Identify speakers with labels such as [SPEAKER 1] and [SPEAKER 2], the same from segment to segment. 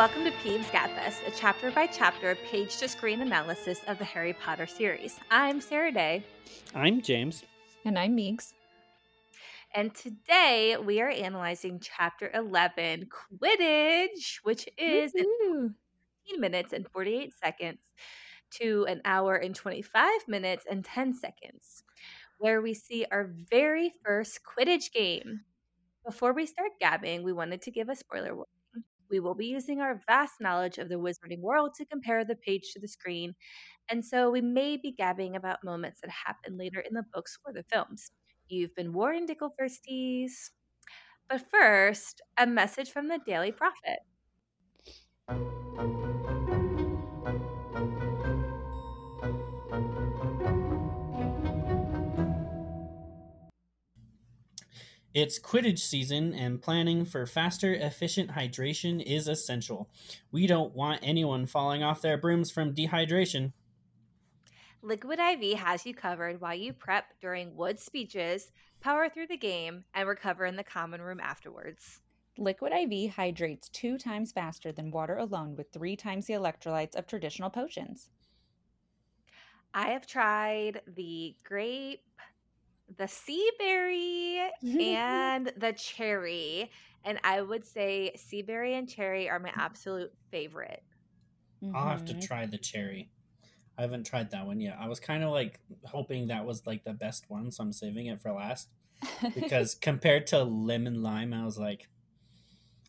[SPEAKER 1] Welcome to Peeves Gabfest, a chapter by chapter, page to screen analysis of the Harry Potter series. I'm Sarah-Daye.
[SPEAKER 2] I'm James.
[SPEAKER 3] And I'm Meeks.
[SPEAKER 1] And today we are analyzing chapter 11, Quidditch, which is in 15 minutes and 48 seconds to an hour and 25 minutes and 10 seconds, where we see our very first Quidditch game. Before we start gabbing, we wanted to give a spoiler warning. We will be using our vast knowledge of the wizarding world to compare the page to the screen, and so we may be gabbing about moments that happen later in the books or the films. You've been warned, Ickle Firsties. But first, a message from the Daily Prophet.
[SPEAKER 2] It's Quidditch season, and planning for faster, efficient hydration is essential. We don't want anyone falling off their brooms from dehydration.
[SPEAKER 1] Liquid IV has you covered while you prep during Wood speeches, power through the game, and recover in the common room afterwards.
[SPEAKER 3] Liquid IV hydrates two times faster than water alone with three times the electrolytes of traditional potions.
[SPEAKER 1] I have tried the grape, the sea berry, and the cherry. And I would say sea berry and cherry are my mm. absolute favorite.
[SPEAKER 2] Mm-hmm, I'll have to try the cherry. I haven't tried that one yet. I was kind of like hoping that was like the best one, so I'm saving it for last. Because compared to lemon lime, I was like,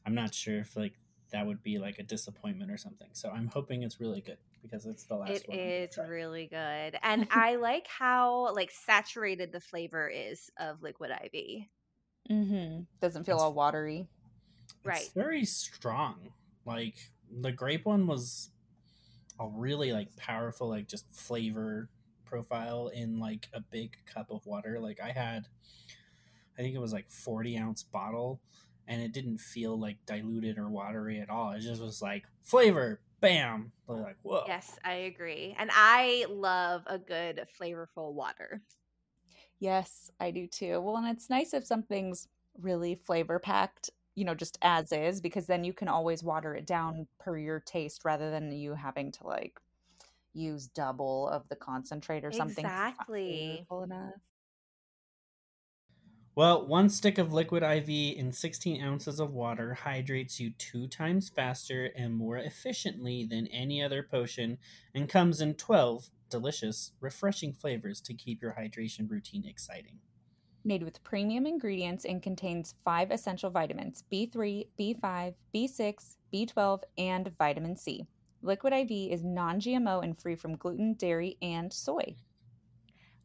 [SPEAKER 2] I'm not sure if like that would be like a disappointment or something. So I'm hoping it's really good because it's the last
[SPEAKER 1] It
[SPEAKER 2] one. I'm gonna
[SPEAKER 1] is
[SPEAKER 2] try.
[SPEAKER 1] really good. And I like how like saturated the flavor is of liquid IV.
[SPEAKER 3] Mhm. Doesn't feel
[SPEAKER 2] It's-
[SPEAKER 3] all watery.
[SPEAKER 1] Right.
[SPEAKER 2] It's very strong. Like the grape one was a really like powerful like just flavor profile in like a big cup of water. Like I had I think it was like 40 ounce bottle and it didn't feel like diluted or watery at all. It just was like flavor, bam. they're Like whoa.
[SPEAKER 1] Yes, I agree. And I love a good flavorful water.
[SPEAKER 3] Yes, I do too. Well, and it's nice if something's really flavor packed, you know, just as is, because then you can always water it down per your taste rather than you having to like use double of the concentrate or something
[SPEAKER 1] Exactly.
[SPEAKER 3] enough.
[SPEAKER 2] Well, one stick of liquid IV in 16 ounces of water hydrates you two times faster and more efficiently than any other potion and comes in 12 delicious, refreshing flavors to keep your hydration routine exciting.
[SPEAKER 3] Made with premium ingredients and contains five essential vitamins B3, B5, B6, B12, and vitamin C. Liquid IV is non GMO and free from gluten, dairy, and soy.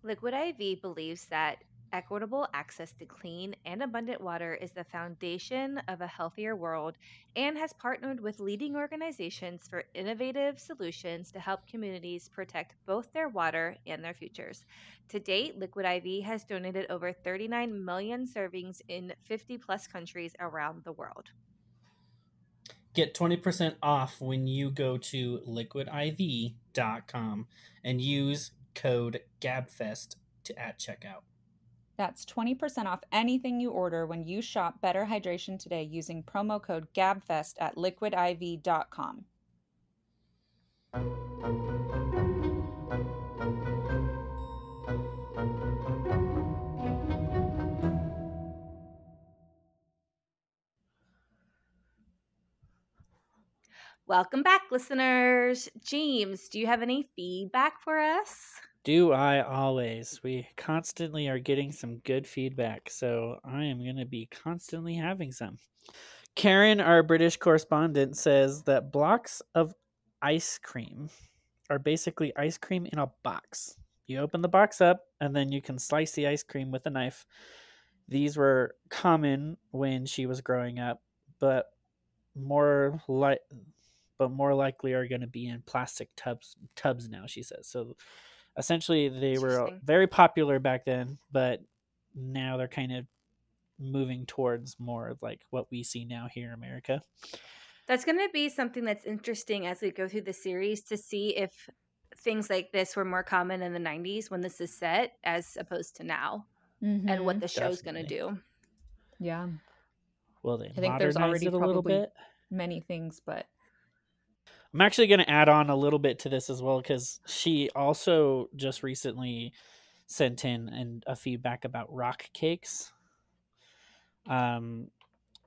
[SPEAKER 1] Liquid IV believes that equitable access to clean and abundant water is the foundation of a healthier world and has partnered with leading organizations for innovative solutions to help communities protect both their water and their futures. To date, Liquid IV has donated over 39 million servings in 50 plus countries around the world.
[SPEAKER 2] Get 20% off when you go to liquidiv.com and use code GABFEST to at checkout.
[SPEAKER 3] That's 20% off anything you order when you shop Better Hydration today using promo code GABFEST at liquidiv.com.
[SPEAKER 1] Welcome back, listeners. James, do you have any feedback for us?
[SPEAKER 4] Do I always? We constantly are getting some good feedback, so I am going to be constantly having some. Karen, our British correspondent, says that blocks of ice cream are basically ice cream in a box. You open the box up, and then you can slice the ice cream with a knife. These were common when she was growing up, but more like but more likely are going to be in plastic tubs tubs now she says so essentially they were very popular back then but now they're kind of moving towards more of like what we see now here in america.
[SPEAKER 1] That's going to be something that's interesting as we go through the series to see if things like this were more common in the 90s when this is set as opposed to now and what mm-hmm. the show's going to do.
[SPEAKER 3] Yeah,
[SPEAKER 4] well they
[SPEAKER 3] I think there's already
[SPEAKER 4] it a little
[SPEAKER 3] probably
[SPEAKER 4] bit.
[SPEAKER 3] many things, but
[SPEAKER 4] I'm actually going to add on a little bit to this as well because she also just recently sent in and a feedback about rock cakes, um,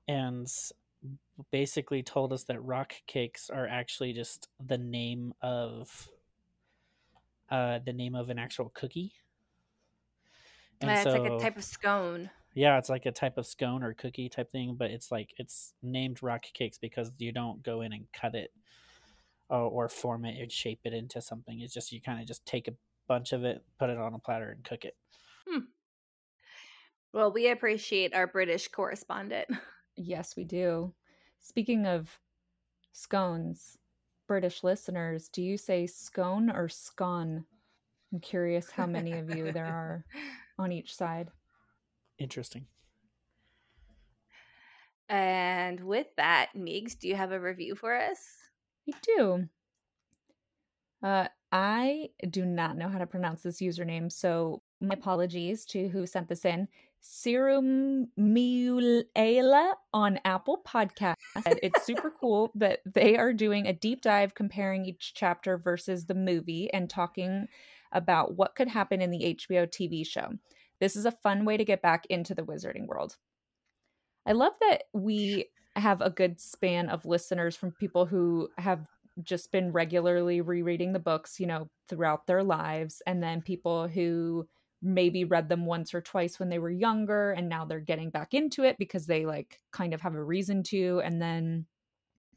[SPEAKER 4] and basically told us that rock cakes are actually just the name of uh, the name of an actual cookie. And
[SPEAKER 1] Uh, it's like a type of scone.
[SPEAKER 4] yeah, it's like a type of scone or cookie type thing, but it's like it's named rock cakes because you don't go in and cut it uh, or form it and shape it into something. It's just you kind of just take a bunch of it, put it on a platter, and cook it.
[SPEAKER 1] Well, we appreciate our British correspondent.
[SPEAKER 3] Yes, we do. Speaking of scones, British listeners, do you say scone or scone? I'm curious how many of you there are on each side.
[SPEAKER 4] Interesting.
[SPEAKER 1] And with that, Meigs, do you have a review for us?
[SPEAKER 3] I do. Uh, I do not know how to pronounce this username, so my apologies to who sent this in. Serum Miula on Apple Podcast. It's super cool that they are doing a deep dive comparing each chapter versus the movie and talking about what could happen in the HBO TV show. This is a fun way to get back into the wizarding world. I love that we have a good span of listeners from people who have just been regularly rereading the books, you know, throughout their lives, and then people who maybe read them once or twice when they were younger and now they're getting back into it because they like kind of have a reason to, and then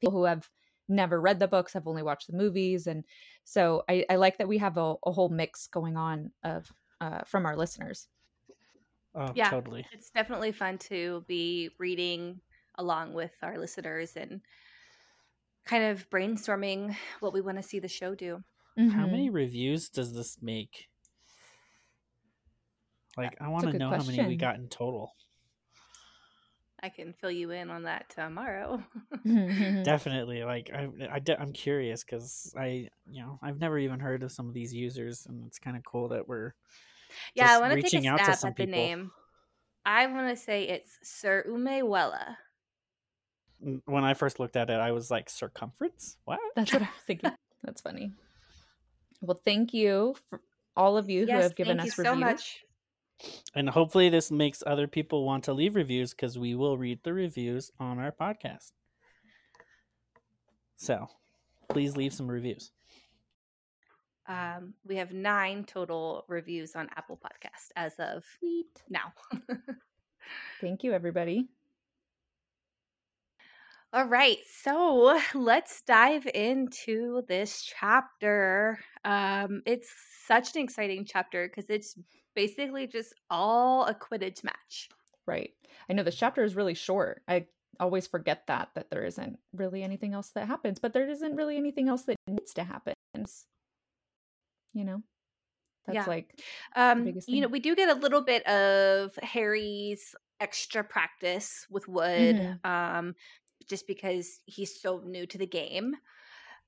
[SPEAKER 3] people who have never read the books have only watched the movies and so i, I like that we have a, a whole mix going on of uh, from our listeners
[SPEAKER 4] Oh,
[SPEAKER 1] Yeah.
[SPEAKER 4] totally.
[SPEAKER 1] It's definitely fun to be reading along with our listeners and kind of brainstorming what we want to see the show do.
[SPEAKER 4] How
[SPEAKER 3] Mhm.
[SPEAKER 4] many reviews does this make? Like, I want to
[SPEAKER 3] good
[SPEAKER 4] know how many we got in total.
[SPEAKER 1] I can fill you in on that tomorrow.
[SPEAKER 3] Mhm.
[SPEAKER 4] Definitely. Like, I, I, de- I'm curious because I, you know, I've never even heard of some of these users, and it's kind of cool that we're
[SPEAKER 1] yeah, I want to take a
[SPEAKER 4] out to
[SPEAKER 1] stab
[SPEAKER 4] some
[SPEAKER 1] at the name. I want to say it's Sir Umewella.
[SPEAKER 4] When I first looked at it, I was like, circumference? What?
[SPEAKER 3] That's what I was thinking. That's funny. Well, thank you for all of you who have given us reviews.
[SPEAKER 1] thank
[SPEAKER 3] us
[SPEAKER 1] you
[SPEAKER 3] reviews.
[SPEAKER 1] so much.
[SPEAKER 4] And hopefully, this makes other people want to leave reviews because we will read the reviews on our podcast. So, please leave some reviews.
[SPEAKER 1] Um, we have nine total reviews on Apple Podcast as of
[SPEAKER 3] Sweet.
[SPEAKER 1] now.
[SPEAKER 3] Thank you, everybody.
[SPEAKER 1] All right, so let's dive into this chapter. Um, it's such an exciting chapter because it's basically just all a Quidditch match.
[SPEAKER 3] Right. I know this chapter is really short. I always forget that that there isn't really anything else that happens, but there isn't really anything else that needs to happen. You know, that's
[SPEAKER 1] Yeah.
[SPEAKER 3] like
[SPEAKER 1] Um, you know, we do get a little bit of Harry's extra practice with Wood,
[SPEAKER 3] Mhm.
[SPEAKER 1] um, just because he's so new to the game.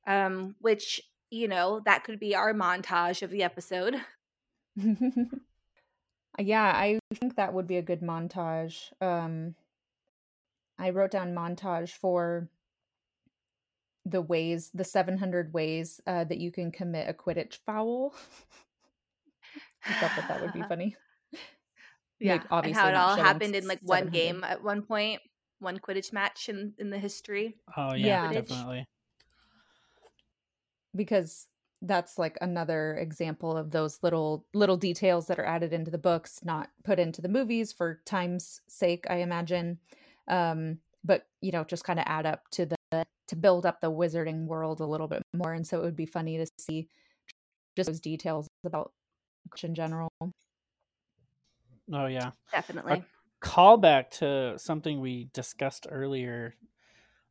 [SPEAKER 1] Um, which you know that could be our montage of the episode.
[SPEAKER 3] yeah, I think that would be a good montage. Um, I wrote down montage for the ways, the 700 ways uh, that you can commit a Quidditch foul. I thought that that would be funny.
[SPEAKER 1] Yeah,
[SPEAKER 3] Like,
[SPEAKER 1] and how it all happened in like one game at one point, one Quidditch match in in the history.
[SPEAKER 4] Oh,
[SPEAKER 3] Yeah.
[SPEAKER 4] yeah, definitely.
[SPEAKER 3] because that's like another example of those little little details that are added into the books not put into the movies for time's sake i imagine um but you know just kind of add up to the to build up the wizarding world a little bit more and so it would be funny to see just those details about Quidditch in general
[SPEAKER 4] Oh, yeah.
[SPEAKER 1] Definitely.
[SPEAKER 4] Callback to something we discussed earlier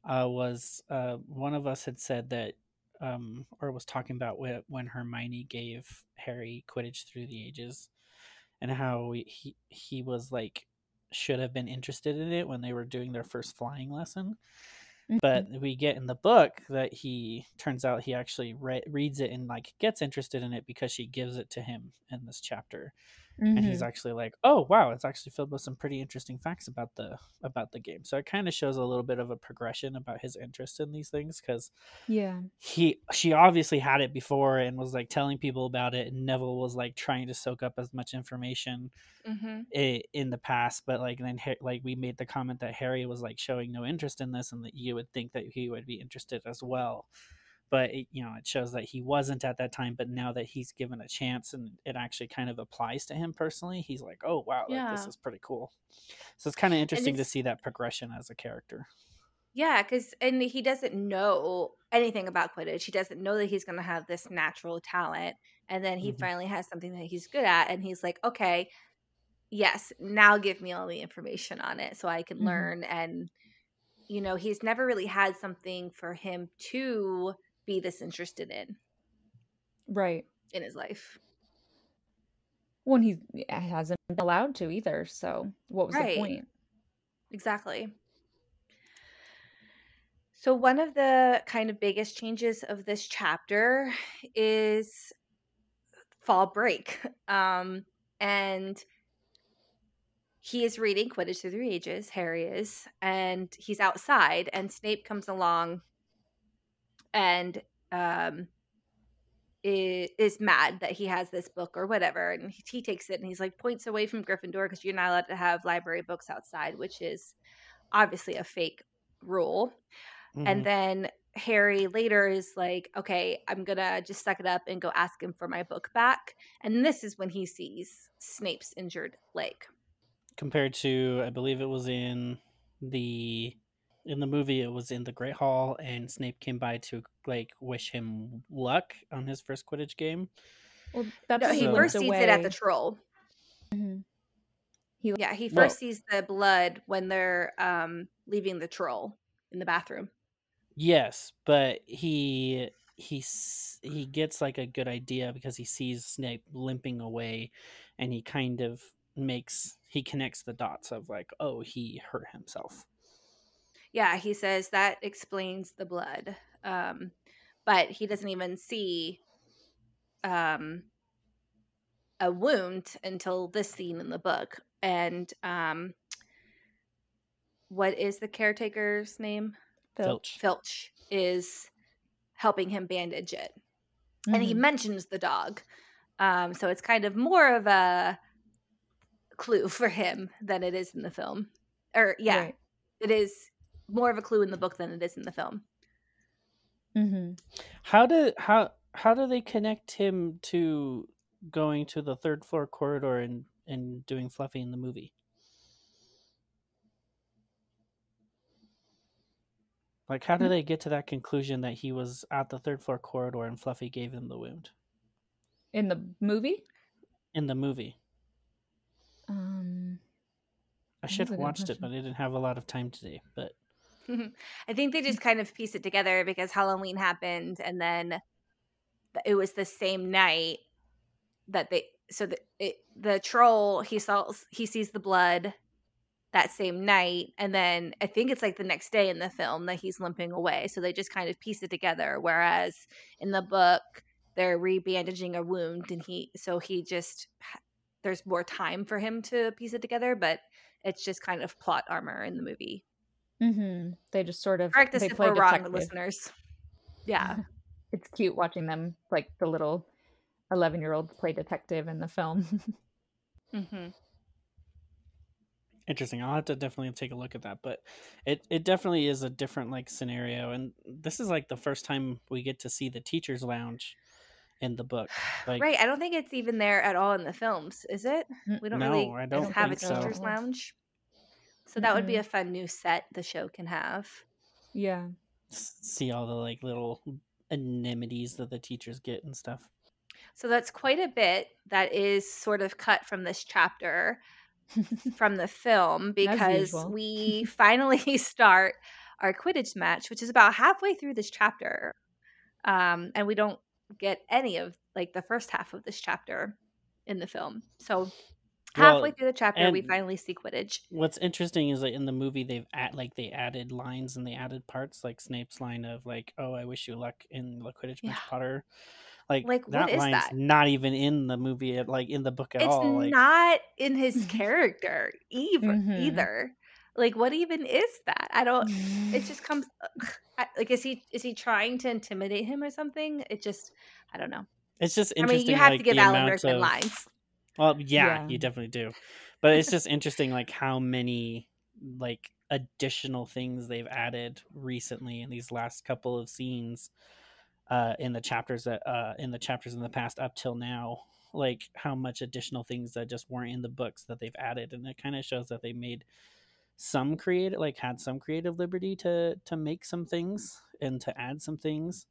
[SPEAKER 4] uh, was uh, one of us had said that um, or was talking about when, when Hermione gave Harry Quidditch through the ages and how he he was like should have been interested in it when they were doing their first flying lesson. But we get in the book that he turns out he actually re- reads it and like gets interested in it because she gives it to him in this chapter and he's
[SPEAKER 3] Mhm.
[SPEAKER 4] actually like, "Oh wow, it's actually filled with some pretty interesting facts about the about the game." So it kind of shows a little bit of a progression about his interest in these things because
[SPEAKER 3] Yeah.
[SPEAKER 4] he she obviously had it before and was like telling people about it, and Neville was like trying to soak up as much information
[SPEAKER 1] hmm
[SPEAKER 4] i- in the past, but like then like we made the comment that Harry was like showing no interest in this, and that you would think that he would be interested as well. But it, you know, it shows that he wasn't at that time. But now that he's given a chance, and it actually kind of applies to him personally, he's like, "Oh wow, like, this is pretty cool." So it's kind of interesting to see that progression as a character.
[SPEAKER 1] Yeah, because and he doesn't know anything about Quidditch. He doesn't know that he's going to have this natural talent, and then he
[SPEAKER 4] Mhm.
[SPEAKER 1] finally has something that he's good at, and he's like, okay, yes, now give me all the information on it so I can
[SPEAKER 3] Mhm.
[SPEAKER 1] learn. And you know, he's never really had something for him to be this interested in
[SPEAKER 3] Right.
[SPEAKER 1] in his life.
[SPEAKER 3] When he hasn't been allowed to either. So what was
[SPEAKER 1] Right.
[SPEAKER 3] the point?
[SPEAKER 1] Exactly. So, one of the kind of biggest changes of this chapter is fall break. Um, and he is reading Quidditch Through the Ages, Harry is, and he's outside, and Snape comes along and um, is, is mad that he has this book or whatever. And he, he takes it and he's like, points away from Gryffindor because you're not allowed to have library books outside, which is obviously a fake rule.
[SPEAKER 4] Mhm.
[SPEAKER 1] And then Harry later is like, okay, I'm gonna just suck it up and go ask him for my book back. And this is when he sees Snape's injured leg.
[SPEAKER 4] compared to I believe it was in the in the movie it was in the Great Hall and Snape came by to like wish him luck on his first Quidditch game.
[SPEAKER 3] Well, that's
[SPEAKER 1] No, he
[SPEAKER 4] So-
[SPEAKER 1] first
[SPEAKER 3] limped
[SPEAKER 1] sees it at the
[SPEAKER 3] away.
[SPEAKER 1] troll.
[SPEAKER 3] Mhm.
[SPEAKER 1] Yeah, he first
[SPEAKER 4] Well-
[SPEAKER 1] sees the blood when they're um leaving the troll in the bathroom.
[SPEAKER 4] Yes, but he he he gets like a good idea because he sees Snape limping away and he kind of makes he connects the dots of like oh he hurt himself.
[SPEAKER 1] Yeah, he says that explains the blood. Um, but he doesn't even see um a wound until this scene in the book. And um what is the caretaker's name?
[SPEAKER 4] Filch.
[SPEAKER 1] Filch is helping him bandage it. And he
[SPEAKER 3] Mhm.
[SPEAKER 1] mentions the dog. Um, so it's kind of more of a clue for him than it is in the film. Or yeah,
[SPEAKER 3] Right.
[SPEAKER 1] it is more of a clue in the book than it is in the film.
[SPEAKER 3] Mhm.
[SPEAKER 4] How do how how do they connect him to going to the third floor corridor and and doing Fluffy in the movie? Like, how do
[SPEAKER 3] Hmm.
[SPEAKER 4] they get to that conclusion that he was at the third floor corridor and Fluffy gave him the wound
[SPEAKER 3] In the movie?
[SPEAKER 4] in the movie?
[SPEAKER 3] Um
[SPEAKER 4] I should have
[SPEAKER 3] good
[SPEAKER 4] watched it, but I didn't have a lot of time today. But
[SPEAKER 1] I think they just kind of piece it together because Halloween happened and then it was the same night that they so the it, the troll he saw he sees the blood that same night and then I think it's like the next day in the film that he's limping away. So they just kind of piece it together whereas in the book they're rebandaging a wound and he so he just there's more time for him to piece it together but it's just kind of plot armor in the movie
[SPEAKER 3] mhm. They just sort of
[SPEAKER 1] correct us
[SPEAKER 3] they
[SPEAKER 1] if
[SPEAKER 3] play
[SPEAKER 1] we're wrong listeners yeah
[SPEAKER 3] It's cute watching them like the little 11-year-olds play detective in the film.
[SPEAKER 1] hmm
[SPEAKER 4] interesting. I'll have to definitely take a look at that. But it it definitely is a different like scenario, and this is like the first time we get to see the teachers' lounge in the book. Like,
[SPEAKER 1] right. I don't think it's even there at all in the films, is it?
[SPEAKER 3] Mm,
[SPEAKER 1] We don't
[SPEAKER 4] No,
[SPEAKER 1] really
[SPEAKER 4] I don't
[SPEAKER 1] have a
[SPEAKER 4] think so.
[SPEAKER 1] teacher's lounge. So that would be a fun new set the show can have.
[SPEAKER 3] yeah.
[SPEAKER 4] see all the like little anemones that the teachers get and stuff.
[SPEAKER 1] So that's quite a bit that is sort of cut from this chapter from the film because we finally start our Quidditch match, which is about halfway through this chapter. Um, and we don't get any of like the first half of this chapter in the film. So halfway
[SPEAKER 4] Well,
[SPEAKER 1] through the chapter, we finally see Quidditch.
[SPEAKER 4] What's interesting is that in the movie they've add like they added lines and they added parts like Snape's line of like, "Oh, I wish you luck in the Quidditch Match
[SPEAKER 1] Yeah.
[SPEAKER 4] Potter." Like,
[SPEAKER 1] Like, what
[SPEAKER 4] that
[SPEAKER 1] is
[SPEAKER 4] line's
[SPEAKER 1] that?
[SPEAKER 4] not even in the movie, at- like in the book at
[SPEAKER 1] It's
[SPEAKER 4] all. Like,
[SPEAKER 1] not in his character either.
[SPEAKER 3] Mhm.
[SPEAKER 1] Either. Like, what even is that? I don't. It just comes. Like, is he is he trying to intimidate him or something? It just. I don't know.
[SPEAKER 4] it's just
[SPEAKER 1] I mean, you have
[SPEAKER 4] like,
[SPEAKER 1] to give
[SPEAKER 4] the
[SPEAKER 1] Alan Rickman
[SPEAKER 4] of-
[SPEAKER 1] lines.
[SPEAKER 4] Well, yeah,
[SPEAKER 3] Yeah.
[SPEAKER 4] you definitely do. But it's just interesting, like how many like additional things they've added recently in these last couple of scenes, uh, in the chapters that uh in the chapters in the past up till now. Like how much additional things that just weren't in the books that they've added, and it kind of shows that they made some creative, like had some creative liberty to to make some things and to add some things.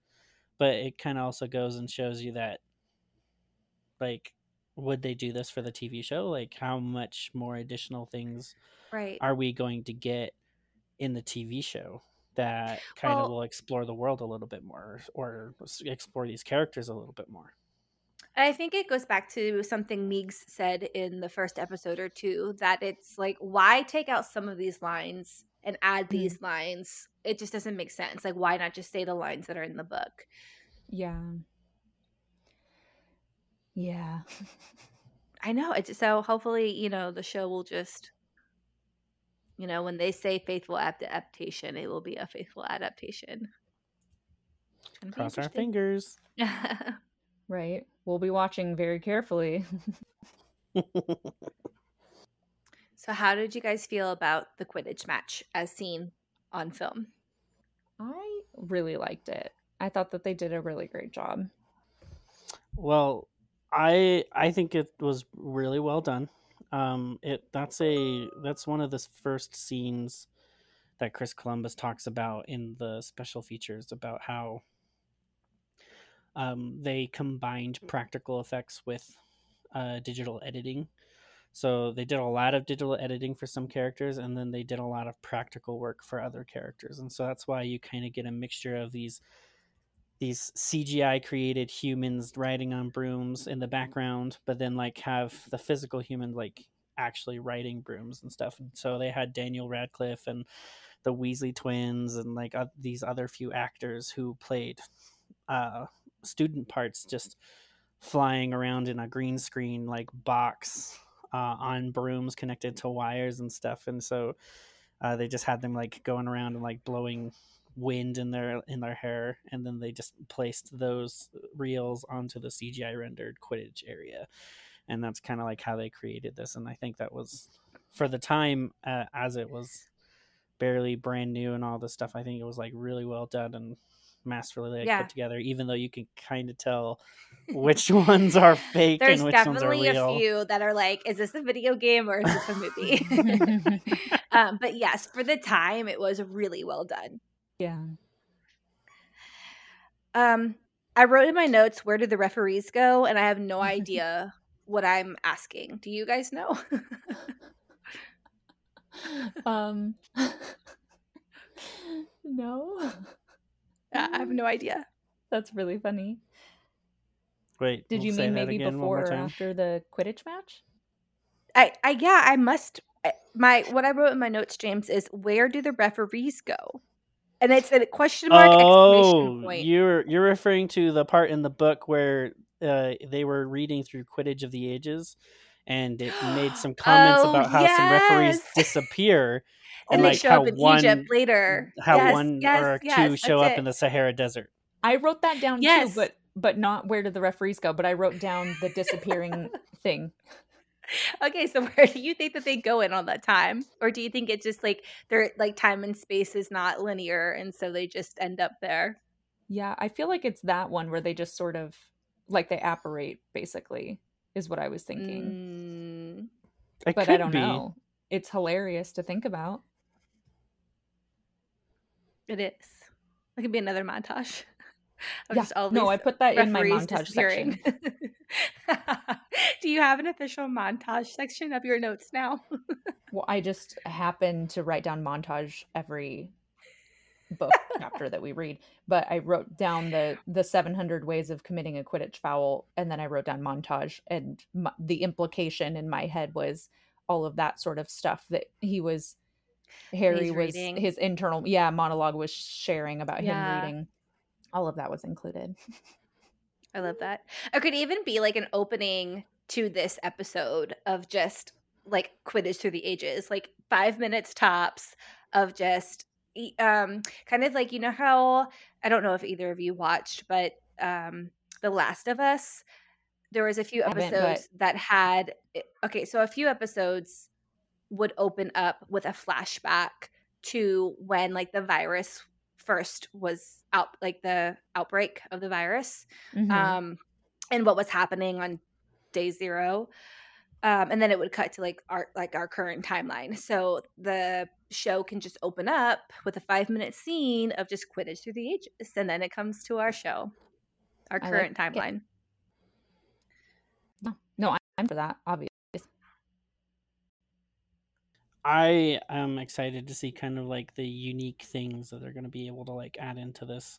[SPEAKER 4] But it kind of also goes and shows you that like would they do this for the TV show? Like, how much more additional things
[SPEAKER 1] Right.
[SPEAKER 4] are we going to get in the TV show that kind of will explore the world a little bit more or explore these characters a little bit more?
[SPEAKER 1] I think it goes back to something Meeks said in the first episode or two that it's like, why take out some of these lines and add hmm. these lines? It just doesn't make sense. Like, why not just say the lines that are in the book?
[SPEAKER 3] Yeah. Yeah.
[SPEAKER 1] I know. It's so hopefully, you know, the show will just, you know, when they say faithful adapt- adaptation, it will be a faithful adaptation. It's gonna be
[SPEAKER 4] Cross our fingers.
[SPEAKER 3] Right. We'll be watching very carefully.
[SPEAKER 1] so, how did you guys feel about the Quidditch match as seen on film?
[SPEAKER 3] I really liked it. I thought that they did a really great job.
[SPEAKER 4] well, I I think it was really well done. Um, it that's a that's one of the first scenes that Chris Columbus talks about in the special features about how um, they combined practical effects with uh, digital editing. So they did a lot of digital editing for some characters, and then they did a lot of practical work for other characters, and so that's why you kind of get a mixture of these these CGI created humans riding on brooms in the background, but then like have the physical human like actually riding brooms and stuff. And so they had Daniel Radcliffe and the Weasley twins and like uh, these other few actors who played uh, student parts just flying around in a green screen like box uh, on brooms connected to wires and stuff. And so uh, they just had them like going around and like blowing wind in their in their hair and then they just placed those reels onto the CGI rendered Quidditch area and that's kind of like how they created this and I think that was for the time uh, as it was barely brand new and all this stuff I think it was like really well done and masterfully like,
[SPEAKER 1] Yeah.
[SPEAKER 4] put together even though you can kind of tell which ones are fake
[SPEAKER 1] There's
[SPEAKER 4] and which ones are
[SPEAKER 1] definitely a few that are like, is this a video game or is this a movie? um, but yes, for the time, it was really well done.
[SPEAKER 3] Yeah.
[SPEAKER 1] Um, I wrote in my notes, where did the referees go? And I have no idea what I'm asking. Do you guys know?
[SPEAKER 3] um No.
[SPEAKER 1] I have no idea.
[SPEAKER 3] That's really funny.
[SPEAKER 4] wait
[SPEAKER 3] Did
[SPEAKER 4] we'll
[SPEAKER 3] you mean maybe
[SPEAKER 4] again
[SPEAKER 3] before or after the Quidditch match?
[SPEAKER 1] I, I yeah, I must. I- My what I wrote in my notes, James, is where do the referees go? And it's a question mark exclamation
[SPEAKER 4] Oh,
[SPEAKER 1] point.
[SPEAKER 4] you're you're referring to the part in the book where uh, they were reading through Quidditch of the Ages, and it made some comments
[SPEAKER 1] Oh,
[SPEAKER 4] about how some referees disappear,
[SPEAKER 1] and
[SPEAKER 4] and
[SPEAKER 1] they
[SPEAKER 4] like
[SPEAKER 1] show
[SPEAKER 4] how
[SPEAKER 1] up in
[SPEAKER 4] one
[SPEAKER 1] Egypt later.
[SPEAKER 4] how
[SPEAKER 1] Yes,
[SPEAKER 4] one
[SPEAKER 1] yes,
[SPEAKER 4] or
[SPEAKER 1] yes,
[SPEAKER 4] two show
[SPEAKER 1] that's
[SPEAKER 4] up in the Sahara Desert.
[SPEAKER 3] I wrote that down
[SPEAKER 1] Yes.
[SPEAKER 3] too, but but not where did the referees go, but I wrote down the disappearing thing.
[SPEAKER 1] Okay, so where do you think that they go in all that time? Or do you think it's just like their like time and space is not linear and so they just end up there?
[SPEAKER 3] Yeah, I feel like it's that one where they just sort of like they apparate basically is what I was thinking.
[SPEAKER 1] Mm,
[SPEAKER 3] but I don't
[SPEAKER 4] be.
[SPEAKER 3] know. It's hilarious to think about.
[SPEAKER 1] it is. It could be another montage.
[SPEAKER 3] Yeah,
[SPEAKER 1] just all
[SPEAKER 3] no, I put that in my montage section.
[SPEAKER 1] do you have an official montage section of your notes now?
[SPEAKER 3] Well, I just happen to write down montage every book chapter that we read, but I wrote down the the 700 ways of committing a Quidditch foul, and then I wrote down montage, and m the implication in my head was all of that sort of stuff that he was. Harry was
[SPEAKER 1] reading.
[SPEAKER 3] his internal, yeah, monologue was sharing about
[SPEAKER 1] Yeah.
[SPEAKER 3] him reading. All of that was included.
[SPEAKER 1] I love that. It could even be like an opening to this episode of just like Quidditch through the ages, like five minutes tops of just um kind of like you know how I don't know if either of you watched, but um The Last of Us. There was a few episodes that had okay, so a few episodes would open up with a flashback to when like the virus first was out like the outbreak of the virus mm-hmm. um and what was happening on day zero um and then it would cut to like our like our current timeline. So the show can just open up with a five minute scene of just quidditch through the ages and then it comes to our show our current like timeline.
[SPEAKER 3] No, no i'm for that obviously
[SPEAKER 4] I am excited to see kind of like the unique things that they're going to be able to like add into this.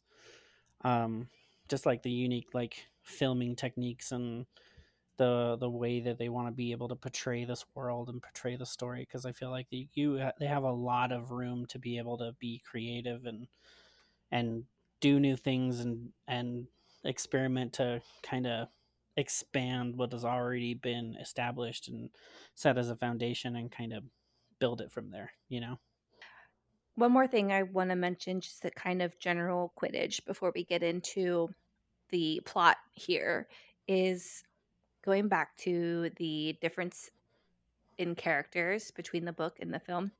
[SPEAKER 4] Um, just like the unique like filming techniques and the the way that they want to be able to portray this world and portray the story because I feel like the, you they have a lot of room to be able to be creative and and do new things and and experiment to kind of expand what has already been established and set as a foundation and kind of build it from there, you know?
[SPEAKER 1] One more thing I want to mention, just a kind of general Quidditch before we get into the plot here, is going back to the difference in characters between the book and the film.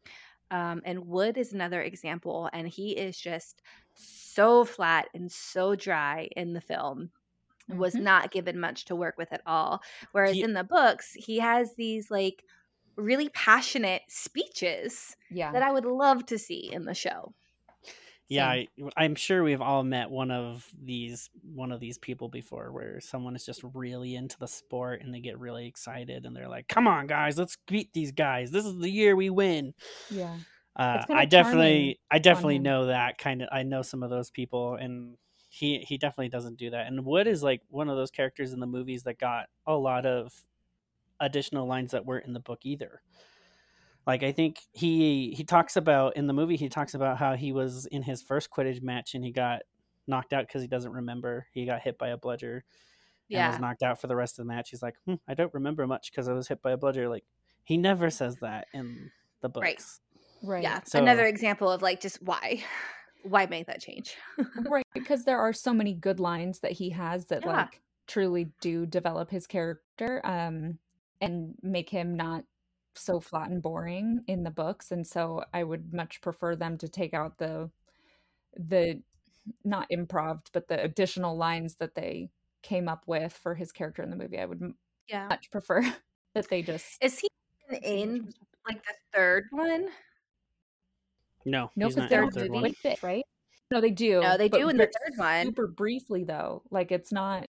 [SPEAKER 1] Um, and Wood is another example, and he is just so flat and so dry in the film. Mm-hmm. Was not given much to work with at all. Whereas he- in the books, he has these like really passionate speeches yeah. that I would love to see in the show.
[SPEAKER 4] Yeah, I, I'm sure we've all met one of these one of these people before, where someone is just really into the sport and they get really excited and they're like, "Come on, guys, let's beat these guys! This is the year we win."
[SPEAKER 3] Yeah,
[SPEAKER 4] uh, I definitely, I definitely know that kind of. I know some of those people, and he he definitely doesn't do that. And Wood is like one of those characters in the movies that got a lot of additional lines that weren't in the book either. Like I think he he talks about in the movie he talks about how he was in his first Quidditch match and he got knocked out because he doesn't remember. He got hit by a bludger. Yeah. And was knocked out for the rest of the match. He's like, hm, I don't remember much because I was hit by a bludger. Like he never says that in the books.
[SPEAKER 1] Right.
[SPEAKER 3] Right.
[SPEAKER 1] Yeah. So, Another example of like just why. Why make that change?
[SPEAKER 3] right. Because there are so many good lines that he has that yeah. like truly do develop his character. Um and make him not so flat and boring in the books and so i would much prefer them to take out the the not improv but the additional lines that they came up with for his character in the movie i would yeah. much prefer that they just
[SPEAKER 1] is he in like the third one?
[SPEAKER 4] No
[SPEAKER 3] no because they're the one. It, right? No they do
[SPEAKER 1] no they do in the third one.
[SPEAKER 3] super briefly though like it's not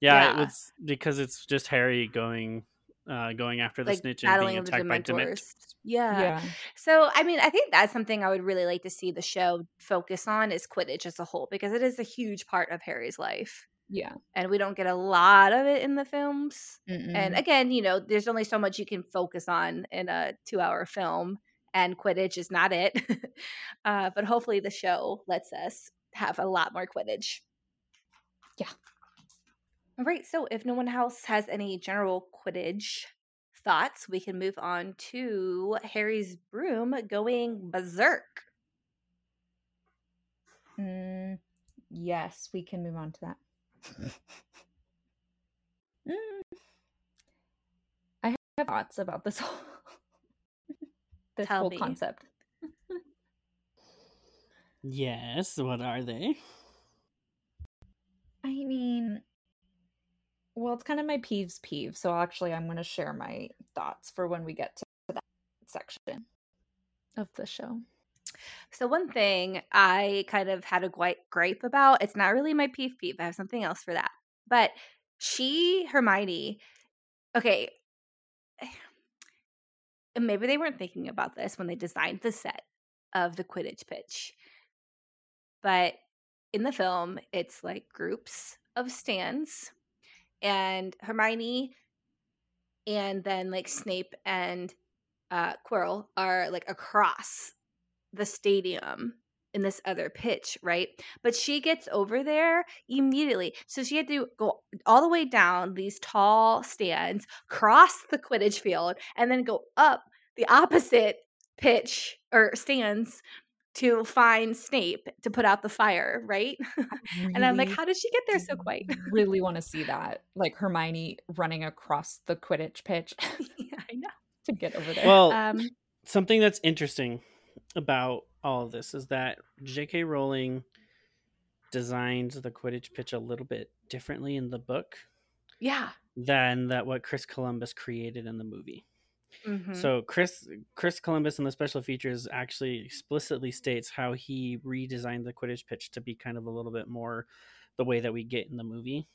[SPEAKER 4] yeah, yeah. it was because it's just Harry going uh, going after the like snitch and being attacked by Dementors.
[SPEAKER 1] Yeah. yeah. So, I mean, I think that's something I would really like to see the show focus on is Quidditch as a whole because it is a huge part of Harry's life.
[SPEAKER 3] Yeah.
[SPEAKER 1] And we don't get a lot of it in the films. Mm-mm. And again, you know, there's only so much you can focus on in a two hour film, and Quidditch is not it. uh, but hopefully the show lets us have a lot more Quidditch.
[SPEAKER 3] Yeah.
[SPEAKER 1] All right. So if no one else has any general Quidditch thoughts, we can move on to Harry's broom going berserk.
[SPEAKER 3] Mm, yes, we can move on to that. mm. I have thoughts about this whole this Tell whole me. concept.
[SPEAKER 4] yes, what are they?
[SPEAKER 3] I mean, well, it's kind of my peeves peeve. So actually, I'm going to share my thoughts for when we get to that section of the show.
[SPEAKER 1] So one thing I kind of had a gripe about, it's not really my peeve peeve. I have something else for that. But she, Hermione, okay, maybe they weren't thinking about this when they designed the set of the Quidditch pitch. But in the film, it's like groups of stands and Hermione and then like Snape and uh Quirrell are like across the stadium in this other pitch, right? But she gets over there immediately. So she had to go all the way down these tall stands, cross the Quidditch field, and then go up the opposite pitch or stands to find Snape to put out the fire, right?
[SPEAKER 3] Really,
[SPEAKER 1] and I'm like, how did she get there so quick?
[SPEAKER 3] really want to see that. Like Hermione running across the Quidditch pitch
[SPEAKER 1] yeah, I know.
[SPEAKER 3] to get over there.
[SPEAKER 4] Well,
[SPEAKER 1] Um,
[SPEAKER 4] something that's interesting about all of this is that J.K. Rowling designed the Quidditch pitch a little bit differently in the book
[SPEAKER 1] yeah.
[SPEAKER 4] than that what Chris Columbus created in the movie.
[SPEAKER 1] Mhm.
[SPEAKER 4] So Chris Chris Columbus in the special features actually explicitly states how he redesigned the Quidditch pitch to be kind of a little bit more the way that we get in the movie.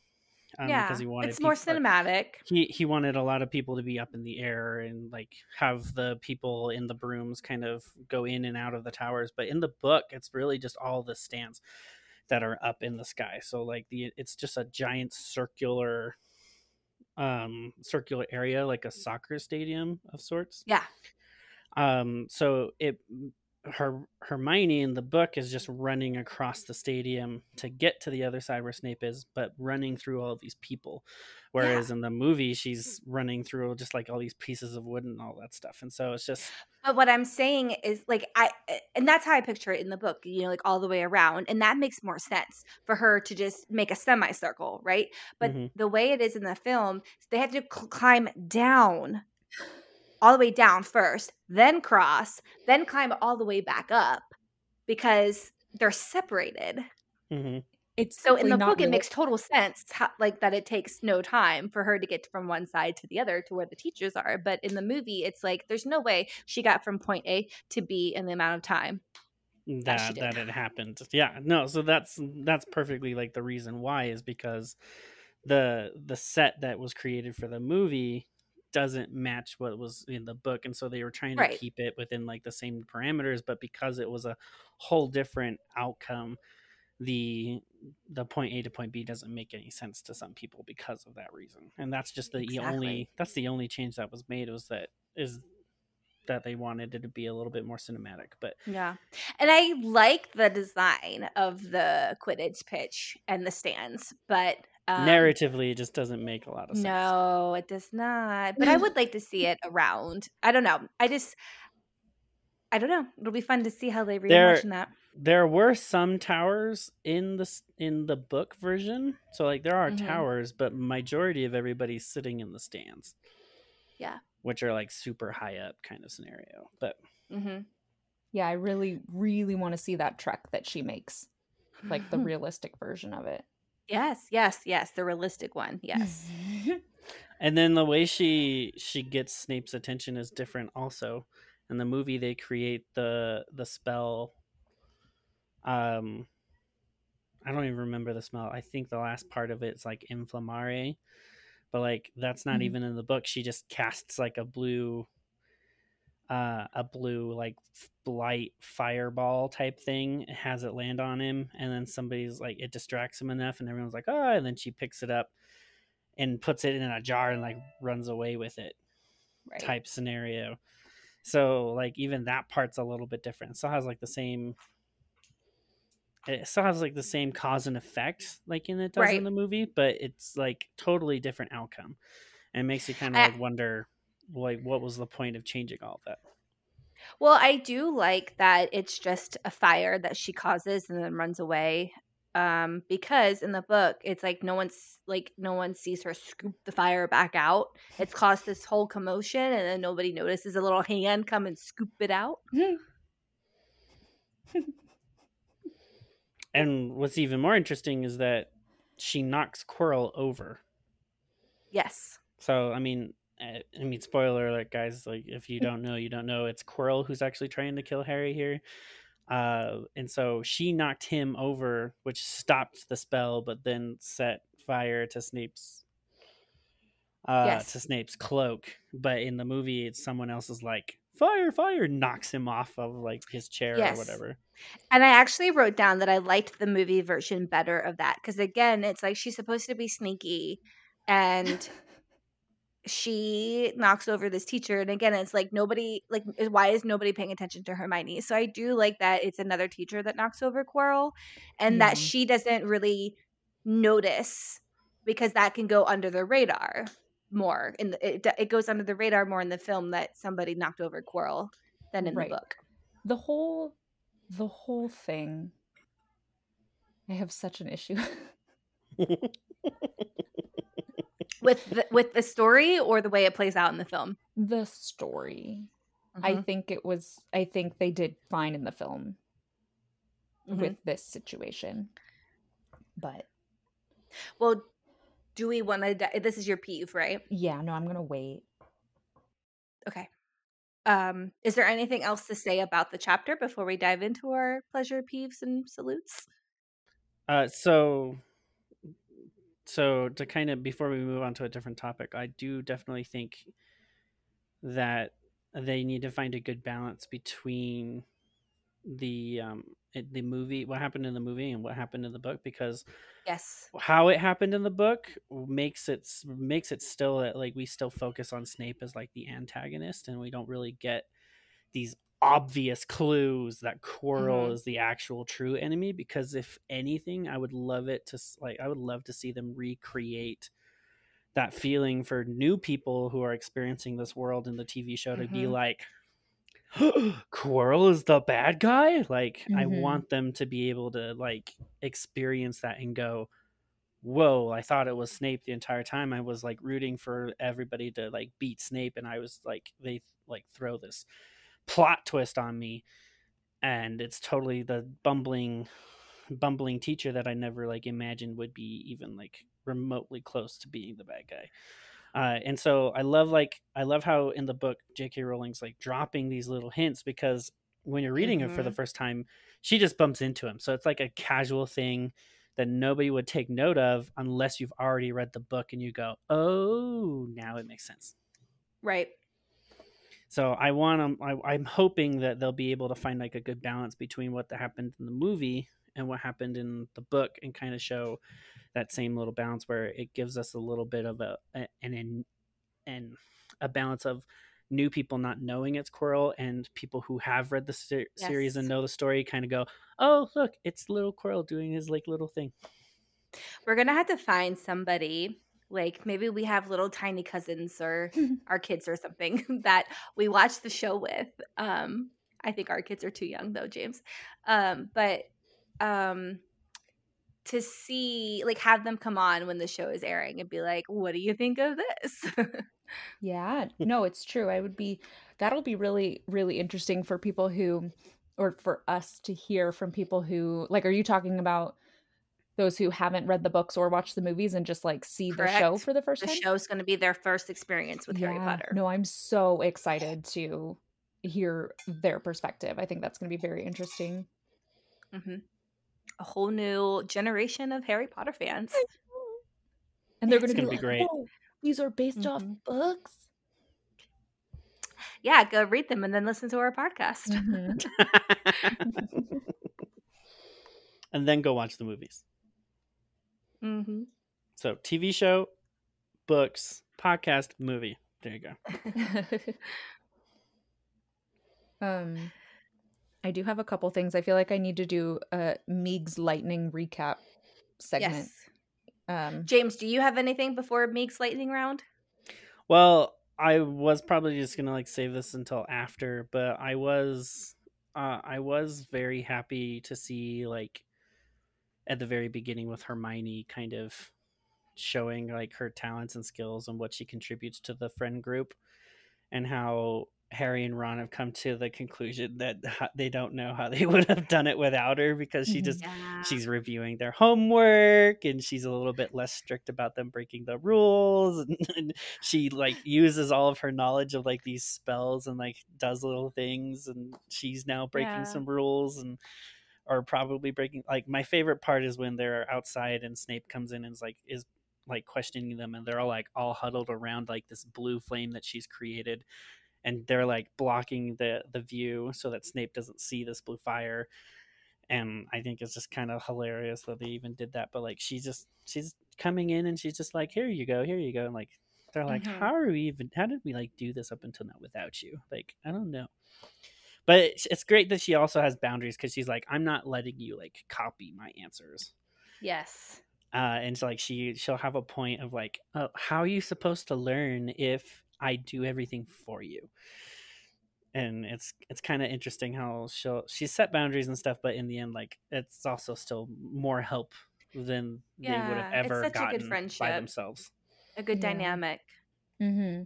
[SPEAKER 4] Um,
[SPEAKER 1] yeah,
[SPEAKER 4] because he wanted
[SPEAKER 1] it's more
[SPEAKER 4] people-
[SPEAKER 1] cinematic.
[SPEAKER 4] he he wanted a lot of people to be up in the air and like have the people in the brooms kind of go in and out of the towers but in the book it's really just all the stands that are up in the sky so like the it's just a giant circular um circular area like a soccer stadium of sorts
[SPEAKER 1] Yeah.
[SPEAKER 4] um so it her hermione in the book is just running across the stadium to get to the other side where snape is but running through all of these people whereas in the movie she's running through just like all these pieces of wood and all that stuff and so it's just
[SPEAKER 1] But what I'm saying is like I and that's how I picture it in the book, you know, like all the way around. And that makes more sense for her to just make a semicircle, right? But
[SPEAKER 4] Mhm.
[SPEAKER 1] the way it is in the film, they have to cl- climb down all the way down first, then cross, then climb all the way back up because they're separated.
[SPEAKER 4] mhm.
[SPEAKER 3] it's
[SPEAKER 1] So in the
[SPEAKER 3] not
[SPEAKER 1] book, it makes total sense, how, like that it takes no time for her to get from one side to the other to where the teachers are. But in the movie, it's like there's no way she got from point A to B in the amount of time. That
[SPEAKER 4] that that it happened yeah no so that's that's perfectly like the reason why is because the the set that was created for the movie doesn't match what was in the book and so they were trying to
[SPEAKER 1] Right.
[SPEAKER 4] keep it within like the same parameters but because it was a whole different outcome the the point a to point b doesn't make any sense to some people because of that reason and that's just the
[SPEAKER 1] Exactly.
[SPEAKER 4] only that's the only change that was made was that is that they wanted it to be a little bit more cinematic but
[SPEAKER 1] Yeah. And I like the design of the Quidditch pitch and the stands, but um,
[SPEAKER 4] narratively it just doesn't make a lot of sense
[SPEAKER 1] No, it does not. But I would like to see it around. I don't know. I just, I don't know. It'll be fun to see how they
[SPEAKER 4] There-
[SPEAKER 1] reimagine that.
[SPEAKER 4] there were some towers in the in the book version so like there are
[SPEAKER 1] Mhm.
[SPEAKER 4] towers but majority of everybody's sitting in the stands
[SPEAKER 1] Yeah.
[SPEAKER 4] which are like super high up kind of scenario but
[SPEAKER 1] hmm
[SPEAKER 3] Yeah, I really, really want to see that trek that she makes, like the realistic version of it.
[SPEAKER 1] Yes, yes, yes. The realistic one. Yes.
[SPEAKER 4] and then the way she she gets snape's attention is different also in the movie they create the the spell um i don't even remember the smell i think the last part of it's like inflammare but like that's not
[SPEAKER 3] Mhm.
[SPEAKER 4] even in the book she just casts like a blue uh a blue like light fireball type thing has it land on him and then somebody's like it distracts him enough and everyone's like oh and then she picks it up and puts it in a jar and like runs away with it
[SPEAKER 1] Right.
[SPEAKER 4] type scenario so like even that part's a little bit different it still has like the same it still has like the same cause and effect like in it does
[SPEAKER 1] Right.
[SPEAKER 4] in the movie but it's like totally different outcome and it makes you kind of
[SPEAKER 1] I-
[SPEAKER 4] like wonder like what was the point of changing all that
[SPEAKER 1] Well, I do like that it's just a fire that she causes and then runs away. Um, because in the book, it's like no one's like no one sees her scoop the fire back out. It's caused this whole commotion, and then nobody notices a little hand come and scoop it out.
[SPEAKER 4] and what's even more interesting is that she knocks Quirrell over
[SPEAKER 1] Yes.
[SPEAKER 4] So I mean, I mean, spoiler alert, guys! Like, if you don't know, you don't know. It's Quirrell who's actually trying to kill Harry here, uh, and so she knocked him over, which stopped the spell, but then set fire to Snape's uh,
[SPEAKER 1] Yes.
[SPEAKER 4] to Snape's cloak. But in the movie, it's someone else's like fire, fire, knocks him off of like his chair
[SPEAKER 1] Yes.
[SPEAKER 4] or whatever.
[SPEAKER 1] And I actually wrote down that I liked the movie version better of that because again, it's like she's supposed to be sneaky, and she knocks over this teacher and again it's like nobody like why is nobody paying attention to hermione so i do like that it's another teacher that knocks over quirrell and
[SPEAKER 3] Yeah.
[SPEAKER 1] that mm-hmm. she doesn't really notice because that can go under the radar more in the, it, it goes under the radar more in the film that somebody knocked over quirrell than in
[SPEAKER 3] Right.
[SPEAKER 1] the book
[SPEAKER 3] the whole the whole thing I have such an issue.
[SPEAKER 1] with the, with the story or the way it plays out in the film
[SPEAKER 3] the story. I
[SPEAKER 1] Mhm,
[SPEAKER 3] think it was I think they did fine in the film
[SPEAKER 1] mhm.
[SPEAKER 3] with this situation. But
[SPEAKER 1] well do we want to this is your peeve right
[SPEAKER 3] yeah, no, I'm gonna wait.
[SPEAKER 1] Okay. Um, is there anything else to say about the chapter before we dive into our pleasure peeves and salutes?
[SPEAKER 4] Uh, so, so to kind of before we move on to a different topic, I do definitely think that they need to find a good balance between the um the movie, what happened in the movie, and what happened in the book, because
[SPEAKER 1] Yes.
[SPEAKER 4] how it happened in the book makes it makes it still that like we still focus on Snape as like the antagonist, and we don't really get these obvious clues that Quirrell
[SPEAKER 1] Mhm.
[SPEAKER 4] is the actual true enemy. Because if anything, I would love it to like I would love to see them recreate that feeling for new people who are experiencing this world in the TV show to be
[SPEAKER 1] Mhm.
[SPEAKER 4] like. Quirrell is the bad guy. Like I
[SPEAKER 3] Mhm.
[SPEAKER 4] want them to be able to like experience that and go, whoa i thought it was snape the entire time i was like rooting for everybody to like beat snape and i was like they like throw this plot twist on me and it's totally the bumbling bumbling teacher that i never like imagined would be even like remotely close to being the bad guy uh, and so i love like i love how in the book jk rowling's like dropping these little hints because when you're reading it for the
[SPEAKER 1] Mhm.
[SPEAKER 4] first time she just bumps into him so it's like a casual thing that nobody would take note of unless you've already read the book and you go, oh, now it makes sense.
[SPEAKER 1] Right.
[SPEAKER 4] So I want them. I, I'm hoping that they'll be able to find like a good balance between what happened in the movie and what happened in the book, and kind of show that same little balance where it gives us a little bit of a an an, an a balance of new people not knowing it's Quirrell and people who have read the ser- series and know the story kind of go, oh look, it's little Quirrell doing his like little thing.
[SPEAKER 1] We're gonna have to find somebody like maybe we have little tiny cousins or our kids or something that we watch the show with. Um, I think our kids are too young though, James. Um, but um to see like have them come on when the show is airing and be like, what do you think of this?
[SPEAKER 3] Yeah, no, it's true. I would be that'll be really really interesting for people who or for us to hear from people who like are you talking about those who haven't read the books or watched the movies and just like see the show for the first
[SPEAKER 1] the
[SPEAKER 3] time?
[SPEAKER 1] show's gonna be their first experience with Harry Potter.
[SPEAKER 3] No, I'm so excited to hear their perspective. I think that's going to be very interesting.
[SPEAKER 1] hmm A whole new generation of Harry Potter fans.
[SPEAKER 3] And they're going to be,
[SPEAKER 4] be
[SPEAKER 3] like,
[SPEAKER 4] great.
[SPEAKER 3] "Whoa, these are based off
[SPEAKER 1] Mhm.
[SPEAKER 3] books.
[SPEAKER 1] Yeah, go read them and then listen to our podcast.
[SPEAKER 3] Mhm.
[SPEAKER 4] and then go watch the movies.
[SPEAKER 1] Hmm
[SPEAKER 4] So TV show, books, podcast, movie. There you go.
[SPEAKER 3] um, I do have a couple things. I feel like I need to do a Meeg's lightning recap segment.
[SPEAKER 1] Yes.
[SPEAKER 3] Um,
[SPEAKER 1] James, do you have anything before Meek's lightning round?
[SPEAKER 4] Well, I was probably just gonna like save this until after, but I was uh I was very happy to see like at the very beginning with Hermione kind of showing like her talents and skills and what she contributes to the friend group and how Harry and Ron have come to the conclusion that they don't know how they would have done it without her because she just
[SPEAKER 1] Yeah.
[SPEAKER 4] she's reviewing their homework and she's a little bit less strict about them breaking the rules and, and she like uses all of her knowledge of like these spells and like does little things and she's now breaking
[SPEAKER 1] Yeah.
[SPEAKER 4] some rules and or probably breaking like my favorite part is when they're outside and Snape comes in and is like is like questioning them and they're all like all huddled around like this blue flame that she's created and they're like blocking the the view so that Snape doesn't see this blue fire and I think it's just kind of hilarious that they even did that but like she's just she's coming in and she's just like here you go here you go and like they're like,
[SPEAKER 1] Mhm.
[SPEAKER 4] how are we even? How did we like do this up until now without you? Like, I don't know. But it's, it's great that she also has boundaries because she's like, I'm not letting you like copy my answers.
[SPEAKER 1] Yes.
[SPEAKER 4] Uh, and so like she she'll have a point of like, oh, how are you supposed to learn if I do everything for you? And it's it's kind of interesting how she'll she set boundaries and stuff, but in the end, like it's also still more help than they would have
[SPEAKER 1] Yeah, it's
[SPEAKER 4] ever
[SPEAKER 1] such a good
[SPEAKER 4] gotten by themselves.
[SPEAKER 1] A good
[SPEAKER 3] Yeah.
[SPEAKER 1] dynamic.
[SPEAKER 3] Mm-hmm.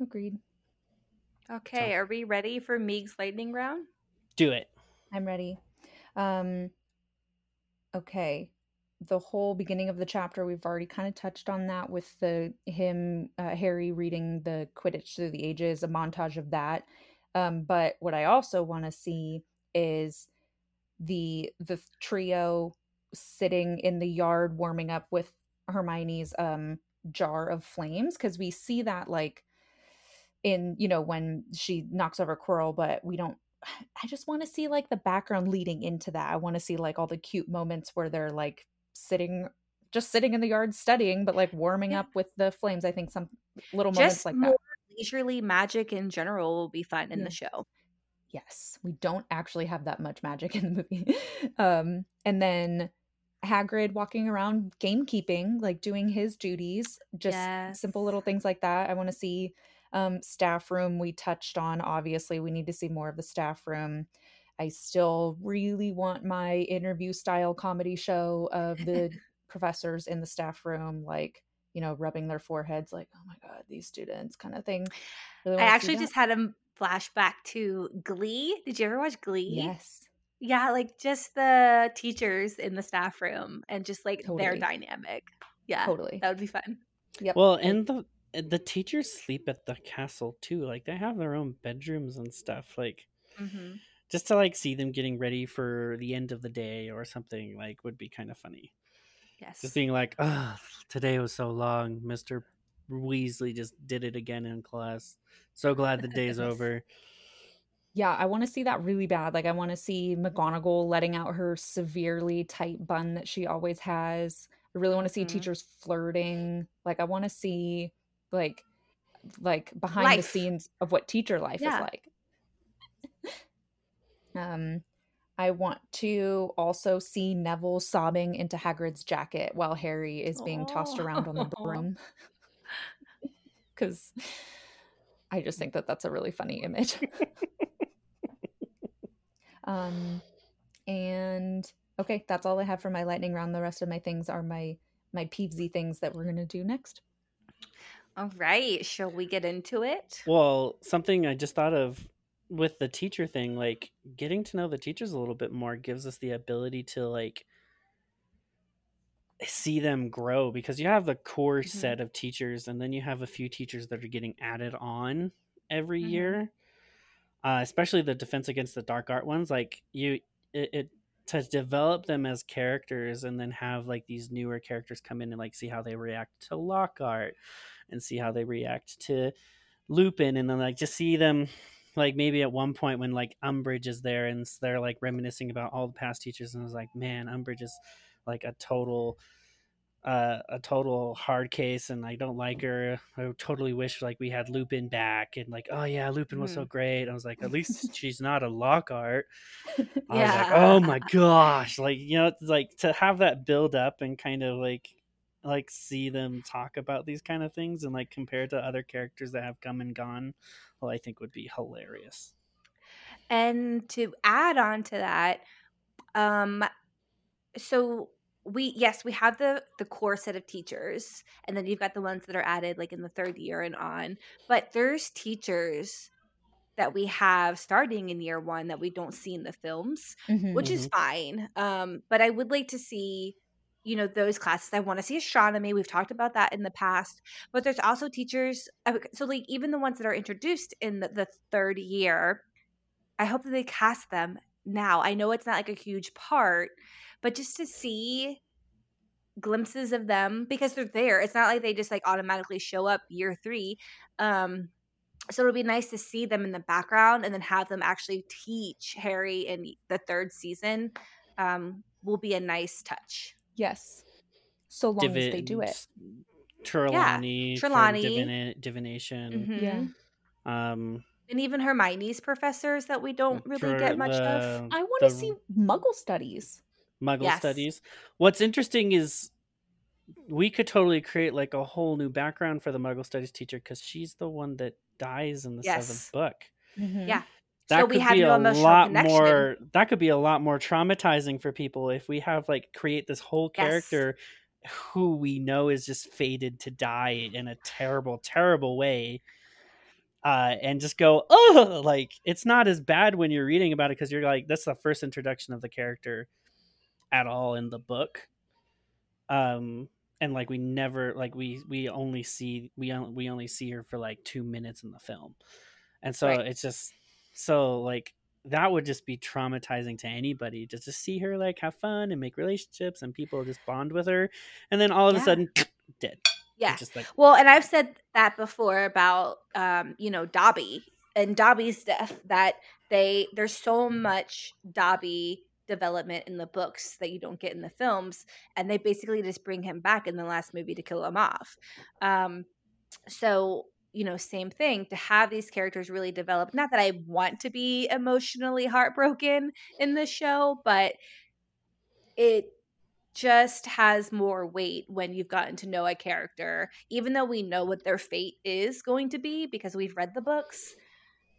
[SPEAKER 3] Agreed.
[SPEAKER 1] Okay, are we ready for Meeg's lightning round?
[SPEAKER 4] Do it.
[SPEAKER 3] I'm ready. Um, okay. The whole beginning of the chapter, we've already kind of touched on that with the him, uh, Harry reading the Quidditch through the ages, a montage of that. Um, but what I also want to see is the the trio sitting in the yard warming up with Hermione's um jar of flames because we see that like in you know when she knocks over Quirrell, but we don't. I just want to see like the background leading into that. I want to see like all the cute moments where they're like sitting, just sitting in the yard studying, but like warming
[SPEAKER 1] Yeah.
[SPEAKER 3] up with the flames. I think some little moments
[SPEAKER 1] Just
[SPEAKER 3] like
[SPEAKER 1] more
[SPEAKER 3] that.
[SPEAKER 1] leisurely magic in general will be fun in
[SPEAKER 3] Yeah.
[SPEAKER 1] the show.
[SPEAKER 3] Yes, we don't actually have that much magic in the movie. um, and then Hagrid walking around gamekeeping, like doing his duties, just simple little things like that. I want to see um, staff room. We touched on obviously. We need to see more of the staff room. I still really want my interview style comedy show of the professors in the staff room, like you know, rubbing their foreheads, like "Oh my god, these students," kind of thing. Really
[SPEAKER 1] I actually just had a flashback to Glee. Did you ever watch Glee?
[SPEAKER 3] yes,
[SPEAKER 1] Yeah, like just the teachers in the staff room and just like their dynamic. Yeah,
[SPEAKER 3] totally.
[SPEAKER 1] that would be fun.
[SPEAKER 3] Yep.
[SPEAKER 4] Well, and the the teachers sleep at the castle too. Like they have their own bedrooms and stuff. Like
[SPEAKER 1] hmm
[SPEAKER 4] just to like see them getting ready for the end of the day or something like would be kind of funny.
[SPEAKER 1] Yes.
[SPEAKER 4] Just being like, "Ah, today was so long. Mister Weasley just did it again in class. So glad the day's over."
[SPEAKER 3] Yeah, I want to see that really bad. Like, I want to see McGonagall letting out her severely tight bun that she always has. I really want to see
[SPEAKER 1] Mhm.
[SPEAKER 3] teachers flirting. Like, I want to see like like behind the scenes of what teacher life
[SPEAKER 1] Yeah.
[SPEAKER 3] is like. um, I want to also see Neville sobbing into Hagrid's jacket while Harry is being tossed around on the broom. Because I just think that that's a really funny image. um, and okay, that's all I have for my lightning round. The rest of my things are my my peevesy things that we're gonna do next.
[SPEAKER 1] All right, shall we get into it?
[SPEAKER 4] Well, something I just thought of with the teacher thing, like getting to know the teachers a little bit more gives us the ability to like see them grow because you have the core
[SPEAKER 1] Mhm.
[SPEAKER 4] set of teachers and then you have a few teachers that are getting added on every
[SPEAKER 1] Mhm.
[SPEAKER 4] year. Uh, especially the defense against the dark art ones like you it, it to develop them as characters and then have like these newer characters come in and like see how they react to Lockhart and see how they react to Lupin and then like just see them like maybe at one point when like Umbridge is there and they're like reminiscing about all the past teachers and I was like man Umbridge is like a total uh, a total hard case and I don't like her. I totally wish like we had Lupin back and like oh yeah Lupin was so great. I was like at least she's not a Lockhart. I was like,
[SPEAKER 1] Yeah.
[SPEAKER 4] oh my gosh, like you know, it's like to have that build up and kind of like like see them talk about these kind of things and like compare to other characters that have come and gone. Well, I think would be hilarious.
[SPEAKER 1] And to add on to that, um, so we yes we have the the core set of teachers, and then you've got the ones that are added like in the third year and on. But there's teachers that we have starting in year one that we don't see in the films,
[SPEAKER 3] Mhm.
[SPEAKER 1] which is fine. Um, but I would like to see, you know, those classes. I want to see astronomy. We've talked about that in the past, but there's also teachers. uh, So like even the ones that are introduced in the, the third year, I hope that they cast them now. I know it's not like a huge part, but just to see glimpses of them because they're there. It's not like they just like automatically show up year three. Um, so it'll be nice to see them in the background and then have them actually teach Harry in the third season. Um, will be a nice touch.
[SPEAKER 3] Yes. So long as they do it.
[SPEAKER 4] Trelawney, for
[SPEAKER 1] Trelawney.
[SPEAKER 4] divina- divination.
[SPEAKER 1] Mhm.
[SPEAKER 3] Yeah.
[SPEAKER 4] Um,
[SPEAKER 1] And even Hermione's professors that we don't really
[SPEAKER 4] for
[SPEAKER 1] get much of.
[SPEAKER 3] I want to see Muggle studies.
[SPEAKER 4] Muggle
[SPEAKER 1] Yes.
[SPEAKER 4] studies. What's interesting is we could totally create like a whole new background for the Muggle studies teacher because she's the one that dies in the
[SPEAKER 1] Yes.
[SPEAKER 4] seventh book.
[SPEAKER 3] Mhm.
[SPEAKER 1] Yeah.
[SPEAKER 4] That
[SPEAKER 1] so we
[SPEAKER 4] could
[SPEAKER 1] have
[SPEAKER 4] be
[SPEAKER 1] no emotional
[SPEAKER 4] lot
[SPEAKER 1] connection.
[SPEAKER 4] more. That could be a lot more traumatizing for people if we have like create this whole
[SPEAKER 1] Yes.
[SPEAKER 4] character who we know is just fated to die in a terrible, terrible way. Uh, and just go, oh, like it's not as bad when you're reading about it because you're like, that's the first introduction of the character at all in the book. Um, and like we never, like we we only see we on- we only see her for like two minutes in the film, and so
[SPEAKER 1] Right.
[SPEAKER 4] it's just so like that would just be traumatizing to anybody just to see her like have fun and make relationships and people just bond with her, and then all of
[SPEAKER 1] Yeah.
[SPEAKER 4] a sudden dead.
[SPEAKER 1] Yeah.
[SPEAKER 4] It's just like
[SPEAKER 1] Well, and I've said that before about um, you know, Dobby and Dobby's death that they there's so much Dobby development in the books that you don't get in the films and they basically just bring him back in the last movie to kill him off. Um so you know, same thing to have these characters really develop. Not that I want to be emotionally heartbroken in this show, but it just has more weight when you've gotten to know a character even though we know what their fate is going to be because we've read the books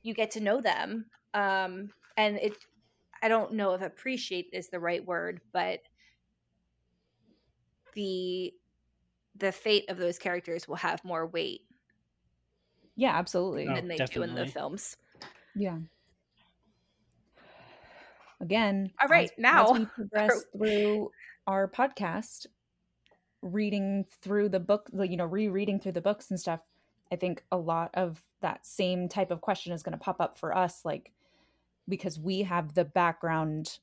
[SPEAKER 1] you get to know them um and it i don't know if appreciate is the right word but the the fate of those characters will have more weight
[SPEAKER 3] Yeah, absolutely.
[SPEAKER 4] Oh,
[SPEAKER 1] than they do in the
[SPEAKER 4] definitely.
[SPEAKER 1] films
[SPEAKER 3] Yeah. Again,
[SPEAKER 1] All right,
[SPEAKER 3] as,
[SPEAKER 1] now-
[SPEAKER 3] as we progress through our podcast, reading through the book, like, you know, rereading through the books and stuff, I think a lot of that same type of question is going to pop up for us, like because we have the background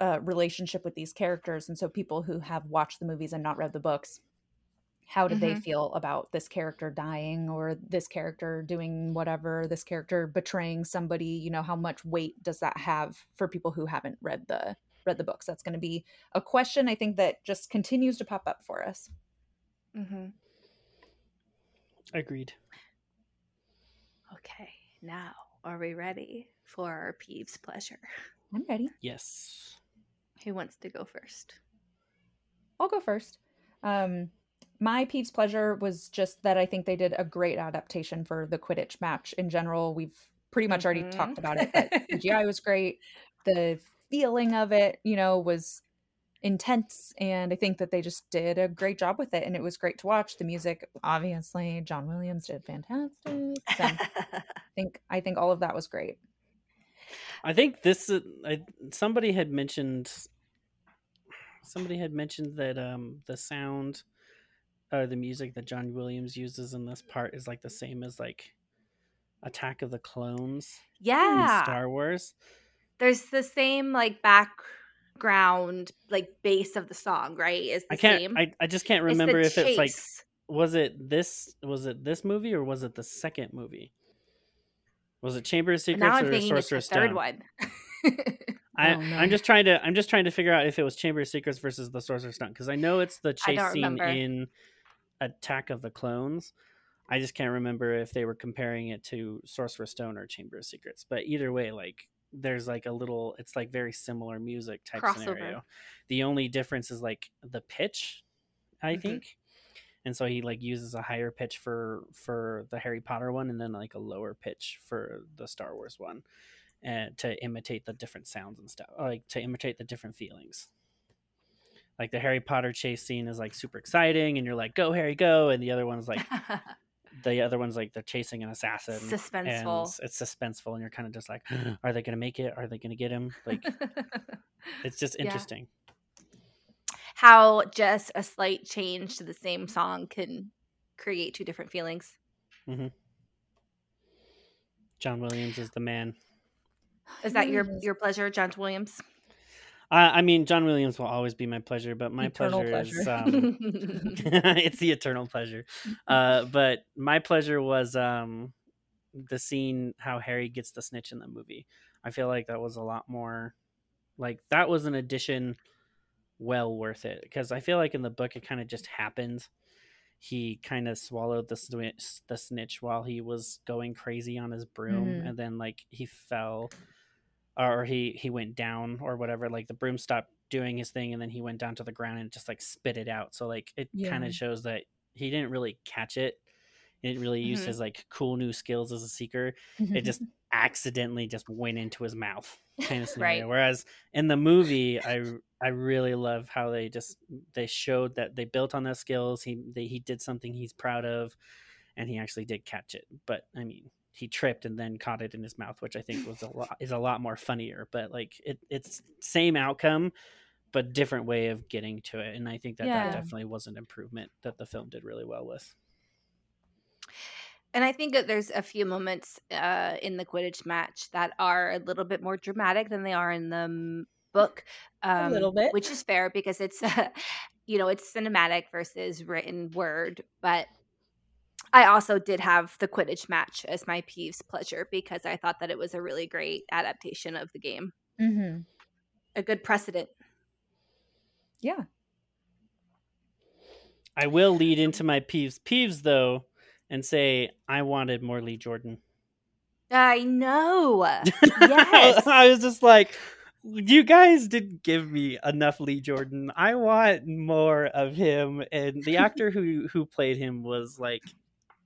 [SPEAKER 3] uh, relationship with these characters, and so people who have watched the movies and not read the books, how did they
[SPEAKER 1] Mhm.
[SPEAKER 3] feel about this character dying or this character doing whatever, this character betraying somebody? You know, how much weight does that have for people who haven't read the read the books? That's going to be a question I think that just continues to pop up for us.
[SPEAKER 1] mm-hmm.
[SPEAKER 4] agreed.
[SPEAKER 1] okay now are we ready for our peeves pleasure
[SPEAKER 3] I'm ready.
[SPEAKER 4] Yes.
[SPEAKER 1] who wants to go first
[SPEAKER 3] I'll go first. Um, my peeves pleasure was just that I think they did a great adaptation for the Quidditch match in general. We've pretty much already
[SPEAKER 1] Mhm.
[SPEAKER 3] talked about it, but CGI was great. The feeling of it, you know, was intense, and I think that they just did a great job with it, and it was great to watch. The music, obviously, John Williams did fantastic. So I think I think all of that was great.
[SPEAKER 4] I think this uh, I, somebody had mentioned somebody had mentioned that um the sound or the music that John Williams uses in this part is like the same as like Attack of the Clones in
[SPEAKER 1] yeah
[SPEAKER 4] Star Wars.
[SPEAKER 1] there's the same like background like base of the song right is the
[SPEAKER 4] I can't
[SPEAKER 1] same
[SPEAKER 4] I, I just can't
[SPEAKER 1] It's the
[SPEAKER 4] remember if it's like was it this was it this movie or was it the second movie? Was it Chamber of Secrets
[SPEAKER 1] now i'm
[SPEAKER 4] or
[SPEAKER 1] thinking it's the
[SPEAKER 4] Sorcerer's
[SPEAKER 1] third
[SPEAKER 4] Stone?
[SPEAKER 1] one
[SPEAKER 4] I,
[SPEAKER 3] oh,
[SPEAKER 4] I'm just trying to I'm just trying to figure out if it was Chamber of Secrets versus the Sorcerer's Stone because I know it's the chase scene
[SPEAKER 1] remember.
[SPEAKER 4] in Attack of the Clones. I just can't remember if they were comparing it to Sorcerer's Stone or Chamber of Secrets. But either way, like there's like a little it's like very similar music type
[SPEAKER 1] Crossover.
[SPEAKER 4] scenario. The only difference is like the pitch, I
[SPEAKER 1] Mhm.
[SPEAKER 4] think. And so he like uses a higher pitch for for the Harry Potter one and then like a lower pitch for the Star Wars one and to imitate the different sounds and stuff like to imitate the different feelings like the harry potter chase scene is like super exciting and you're like go harry go and the other one's like the other one's like they're chasing an assassin
[SPEAKER 1] Suspenseful.
[SPEAKER 4] and it's suspenseful and you're kind of just like are they gonna make it? Are they gonna get him? Like it's just
[SPEAKER 1] Yeah.
[SPEAKER 4] interesting.
[SPEAKER 1] How just a slight change to the same song can create two different feelings. Mm-hmm.
[SPEAKER 4] john williams is the man.
[SPEAKER 1] Is that your your pleasure john williams
[SPEAKER 4] I, I mean john williams will always be my pleasure but my
[SPEAKER 3] Eternal
[SPEAKER 4] pleasure, is
[SPEAKER 3] pleasure.
[SPEAKER 4] um it's the eternal pleasure uh but my pleasure was um the scene how harry gets the snitch in the movie i feel like that was a lot more like that was an addition well worth it because I feel like in the book it kind of just happened. He kind of swallowed the snitch, the snitch while he was going crazy on his broom,
[SPEAKER 3] Mhm.
[SPEAKER 4] and then like he fell, or he he went down or whatever. Like the broom stopped doing his thing, and then he went down to the ground and just like spit it out. So like it kind of shows that he didn't really catch it. He didn't really use
[SPEAKER 1] Mhm.
[SPEAKER 4] his like cool new skills as a seeker it just accidentally just went into his mouth kind of scenario.
[SPEAKER 1] Right.
[SPEAKER 4] Whereas in the movie, I I really love how they just they showed that they built on those skills. He they, he did something he's proud of, and he actually did catch it. But I mean, he tripped and then caught it in his mouth, which I think was a lot is a lot more funnier. But like it, it's same outcome, but different way of getting to it. And I think that
[SPEAKER 1] Yeah.
[SPEAKER 4] that definitely was an improvement that the film did really well with.
[SPEAKER 1] And I think that there's a few moments uh, in the Quidditch match that are a little bit more dramatic than they are in the book. Um,
[SPEAKER 3] little bit.
[SPEAKER 1] which is fair because it's, uh, you know, it's cinematic versus written word. But I also did have the Quidditch match as my Peeves pleasure because I thought that it was a really great adaptation of the game,
[SPEAKER 3] hmm
[SPEAKER 1] a good precedent.
[SPEAKER 3] Yeah.
[SPEAKER 4] I will lead into my peeves peeves though, and say I wanted more Lee Jordan.
[SPEAKER 1] I know. Yes.
[SPEAKER 4] I was just like, you guys didn't give me enough Lee Jordan. I want more of him. And the actor who who played him was like,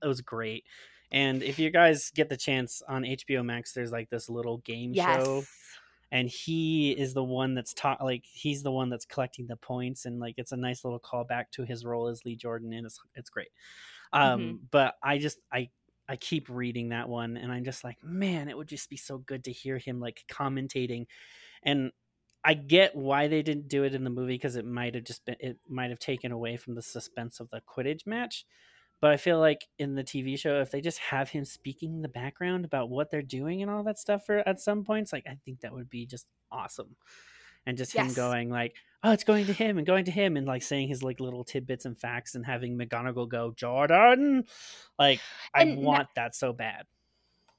[SPEAKER 4] it was great. And if you guys get the chance on HBO Max, there's like this little game show, and he is the one that's taught like he's the one that's collecting the points, and like it's a nice little callback to his role as Lee Jordan, and it's it's great. Um, but I just I I keep reading that one and I'm just like, man, it would just be so good to hear him like commentating. And I get why they didn't do it in the movie because it might have just been it might have taken away from the suspense of the Quidditch match. But I feel like in the TV show, if they just have him speaking in the background about what they're doing and all that stuff for at some points, like I think that would be just awesome. And just him going like, oh, it's going to him and going to him and like saying his like little tidbits and facts and having McGonagall go, Jordan. Like I
[SPEAKER 1] And
[SPEAKER 4] want that so bad.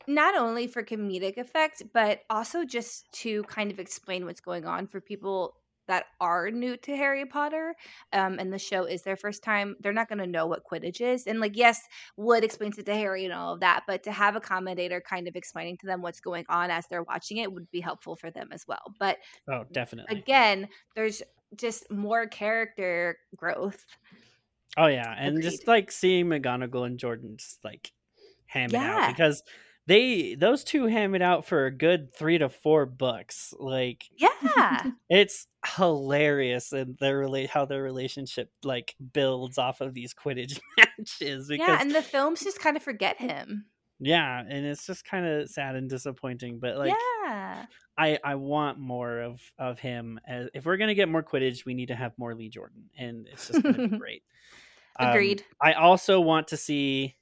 [SPEAKER 1] not only for comedic effect, but also just to kind of explain what's going on for people that are new to Harry Potter, um, and the show is their first time. They're not going to know what Quidditch is, and like, yes, Wood explains it to Harry and all of that, but to have a commentator kind of explaining to them what's going on as they're watching it would be helpful for them as well. But
[SPEAKER 4] Oh, definitely.
[SPEAKER 1] again, there's just more character growth.
[SPEAKER 4] Oh yeah, and
[SPEAKER 1] Agreed.
[SPEAKER 4] just like seeing McGonagall and Jordan just like ham it
[SPEAKER 1] Yeah.
[SPEAKER 4] out because they those two ham it out for a good three to four books. Like
[SPEAKER 1] Yeah,
[SPEAKER 4] it's hilarious and their relate how their relationship like builds off of these Quidditch matches because
[SPEAKER 1] yeah, and the films just kind of forget him.
[SPEAKER 4] yeah, and it's just kind of sad and disappointing. But like
[SPEAKER 1] yeah,
[SPEAKER 4] I I want more of of him. As, if we're gonna get more Quidditch, we need to have more Lee Jordan, and it's just gonna be great. Um,
[SPEAKER 1] agreed.
[SPEAKER 4] I also want to see.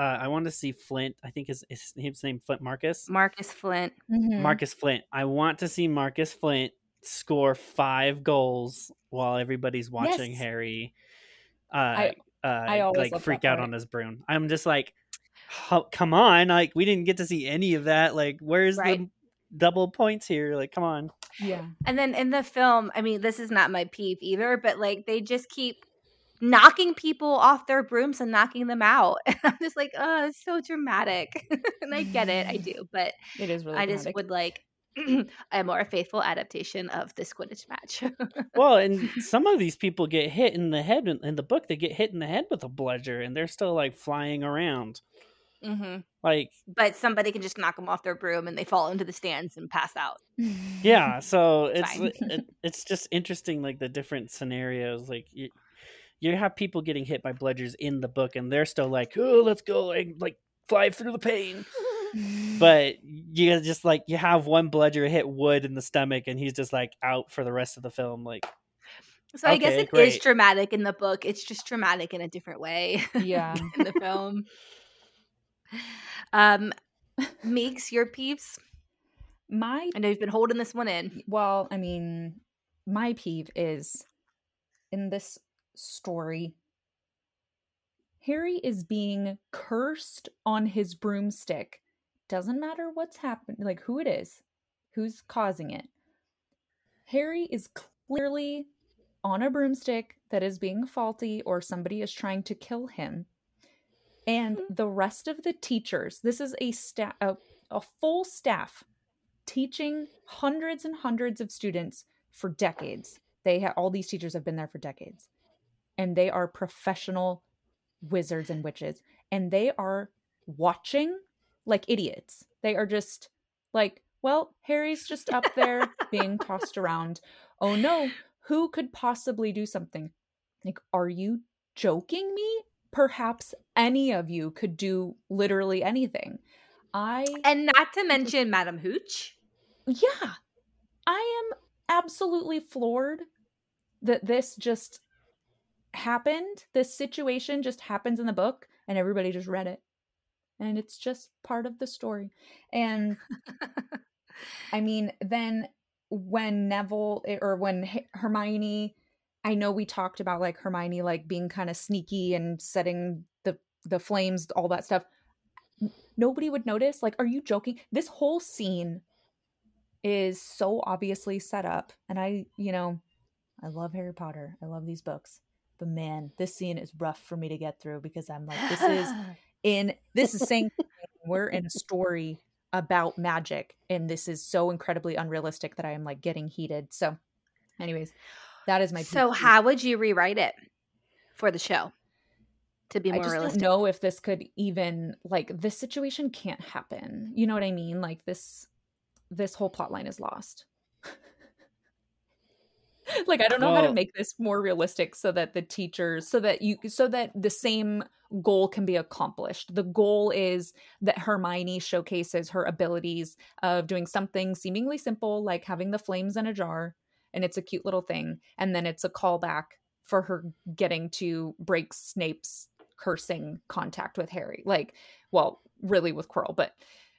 [SPEAKER 4] Uh, I want to see Flint. I think his, his his name Flint Marcus.
[SPEAKER 1] Marcus Flint.
[SPEAKER 3] Mhm.
[SPEAKER 4] Marcus Flint. I want to see Marcus Flint score five goals while everybody's watching
[SPEAKER 3] Yes.
[SPEAKER 4] Harry. Uh,
[SPEAKER 3] I-
[SPEAKER 4] uh,
[SPEAKER 3] I always
[SPEAKER 4] like freak out
[SPEAKER 3] part.
[SPEAKER 4] on his broom. I'm just like, "Ho- come on! Like we didn't get to see any of that. Like where's
[SPEAKER 1] Right.
[SPEAKER 4] the double points here? Like come on.
[SPEAKER 3] Yeah.
[SPEAKER 1] And then in the film, I mean, this is not my peeve either, but like they just keep knocking people off their brooms and knocking them out. And I'm just like, oh, it's so dramatic. and I get it, I do, but
[SPEAKER 3] It is really
[SPEAKER 1] I just would like a more faithful adaptation of this Quidditch match.
[SPEAKER 4] Well, and some of these people get hit in the head in, the book. They get hit in the head with a bludger, and they're still like flying around.
[SPEAKER 1] hmm
[SPEAKER 4] Like
[SPEAKER 1] But somebody can just knock them off their broom and they fall into the stands and pass out.
[SPEAKER 4] yeah so it's it, it's just interesting like the different scenarios like you, you have people getting hit by bludgers in the book and they're still like oh let's go like, like fly through the pain but you just like you have one bludger hit wood in the stomach and he's just like out for the rest of the film like
[SPEAKER 1] So I guess
[SPEAKER 4] Okay,
[SPEAKER 1] it is
[SPEAKER 4] great.
[SPEAKER 1] dramatic in the book. It's just dramatic in a different way
[SPEAKER 3] yeah.
[SPEAKER 1] in the film. Um, Meeks, your peeves.
[SPEAKER 3] My
[SPEAKER 1] I know you've been holding this one in.
[SPEAKER 3] well, I mean, my peeve is in this story. Harry is being cursed on his broomstick. Doesn't matter what's happened, like who it is, who's causing it. Harry is clearly on a broomstick that is being faulty or somebody is trying to kill him. And
[SPEAKER 1] Mhm.
[SPEAKER 3] the rest of the teachers, this is a staff a, a full staff teaching hundreds and hundreds of students for decades. They have all these teachers have been there for decades. And they are professional wizards and witches and they are watching like idiots. They are just like, well, Harry's just up there being tossed around. Oh no, who could possibly do something? Like, are you joking me? Perhaps any of you could do literally anything. I
[SPEAKER 1] And not to mention Madam Hooch.
[SPEAKER 3] yeah. I am absolutely floored that this just happened. This situation just happens in the book and everybody just read it. And it's just part of the story. And I mean, then when Neville eh, or when H- Hermione, I know we talked about like Hermione like being kind of sneaky and setting the the flames, all that stuff. Nobody would notice. Like, are you joking? This whole scene is so obviously set up, and I, you know, I love Harry Potter. I love these books, but man, this scene is rough for me to get through because I'm like, this is in this is saying we're in a story about magic and this is so incredibly unrealistic that i am like getting heated. So anyways that is my
[SPEAKER 1] so how would you rewrite it for the show to be
[SPEAKER 3] i
[SPEAKER 1] more
[SPEAKER 3] just
[SPEAKER 1] realistic?
[SPEAKER 3] don't know if this could even like this situation can't happen. You know what i mean? Like this this whole plot line is lost like i don't know how to make this more realistic so that the teachers so that you so that the same goal can be accomplished. The goal is that hermione showcases her abilities of doing something seemingly simple like having the flames in a jar and it's a cute little thing and then it's a callback for her getting to break snape's cursing contact with harry. Like well really with quirrell but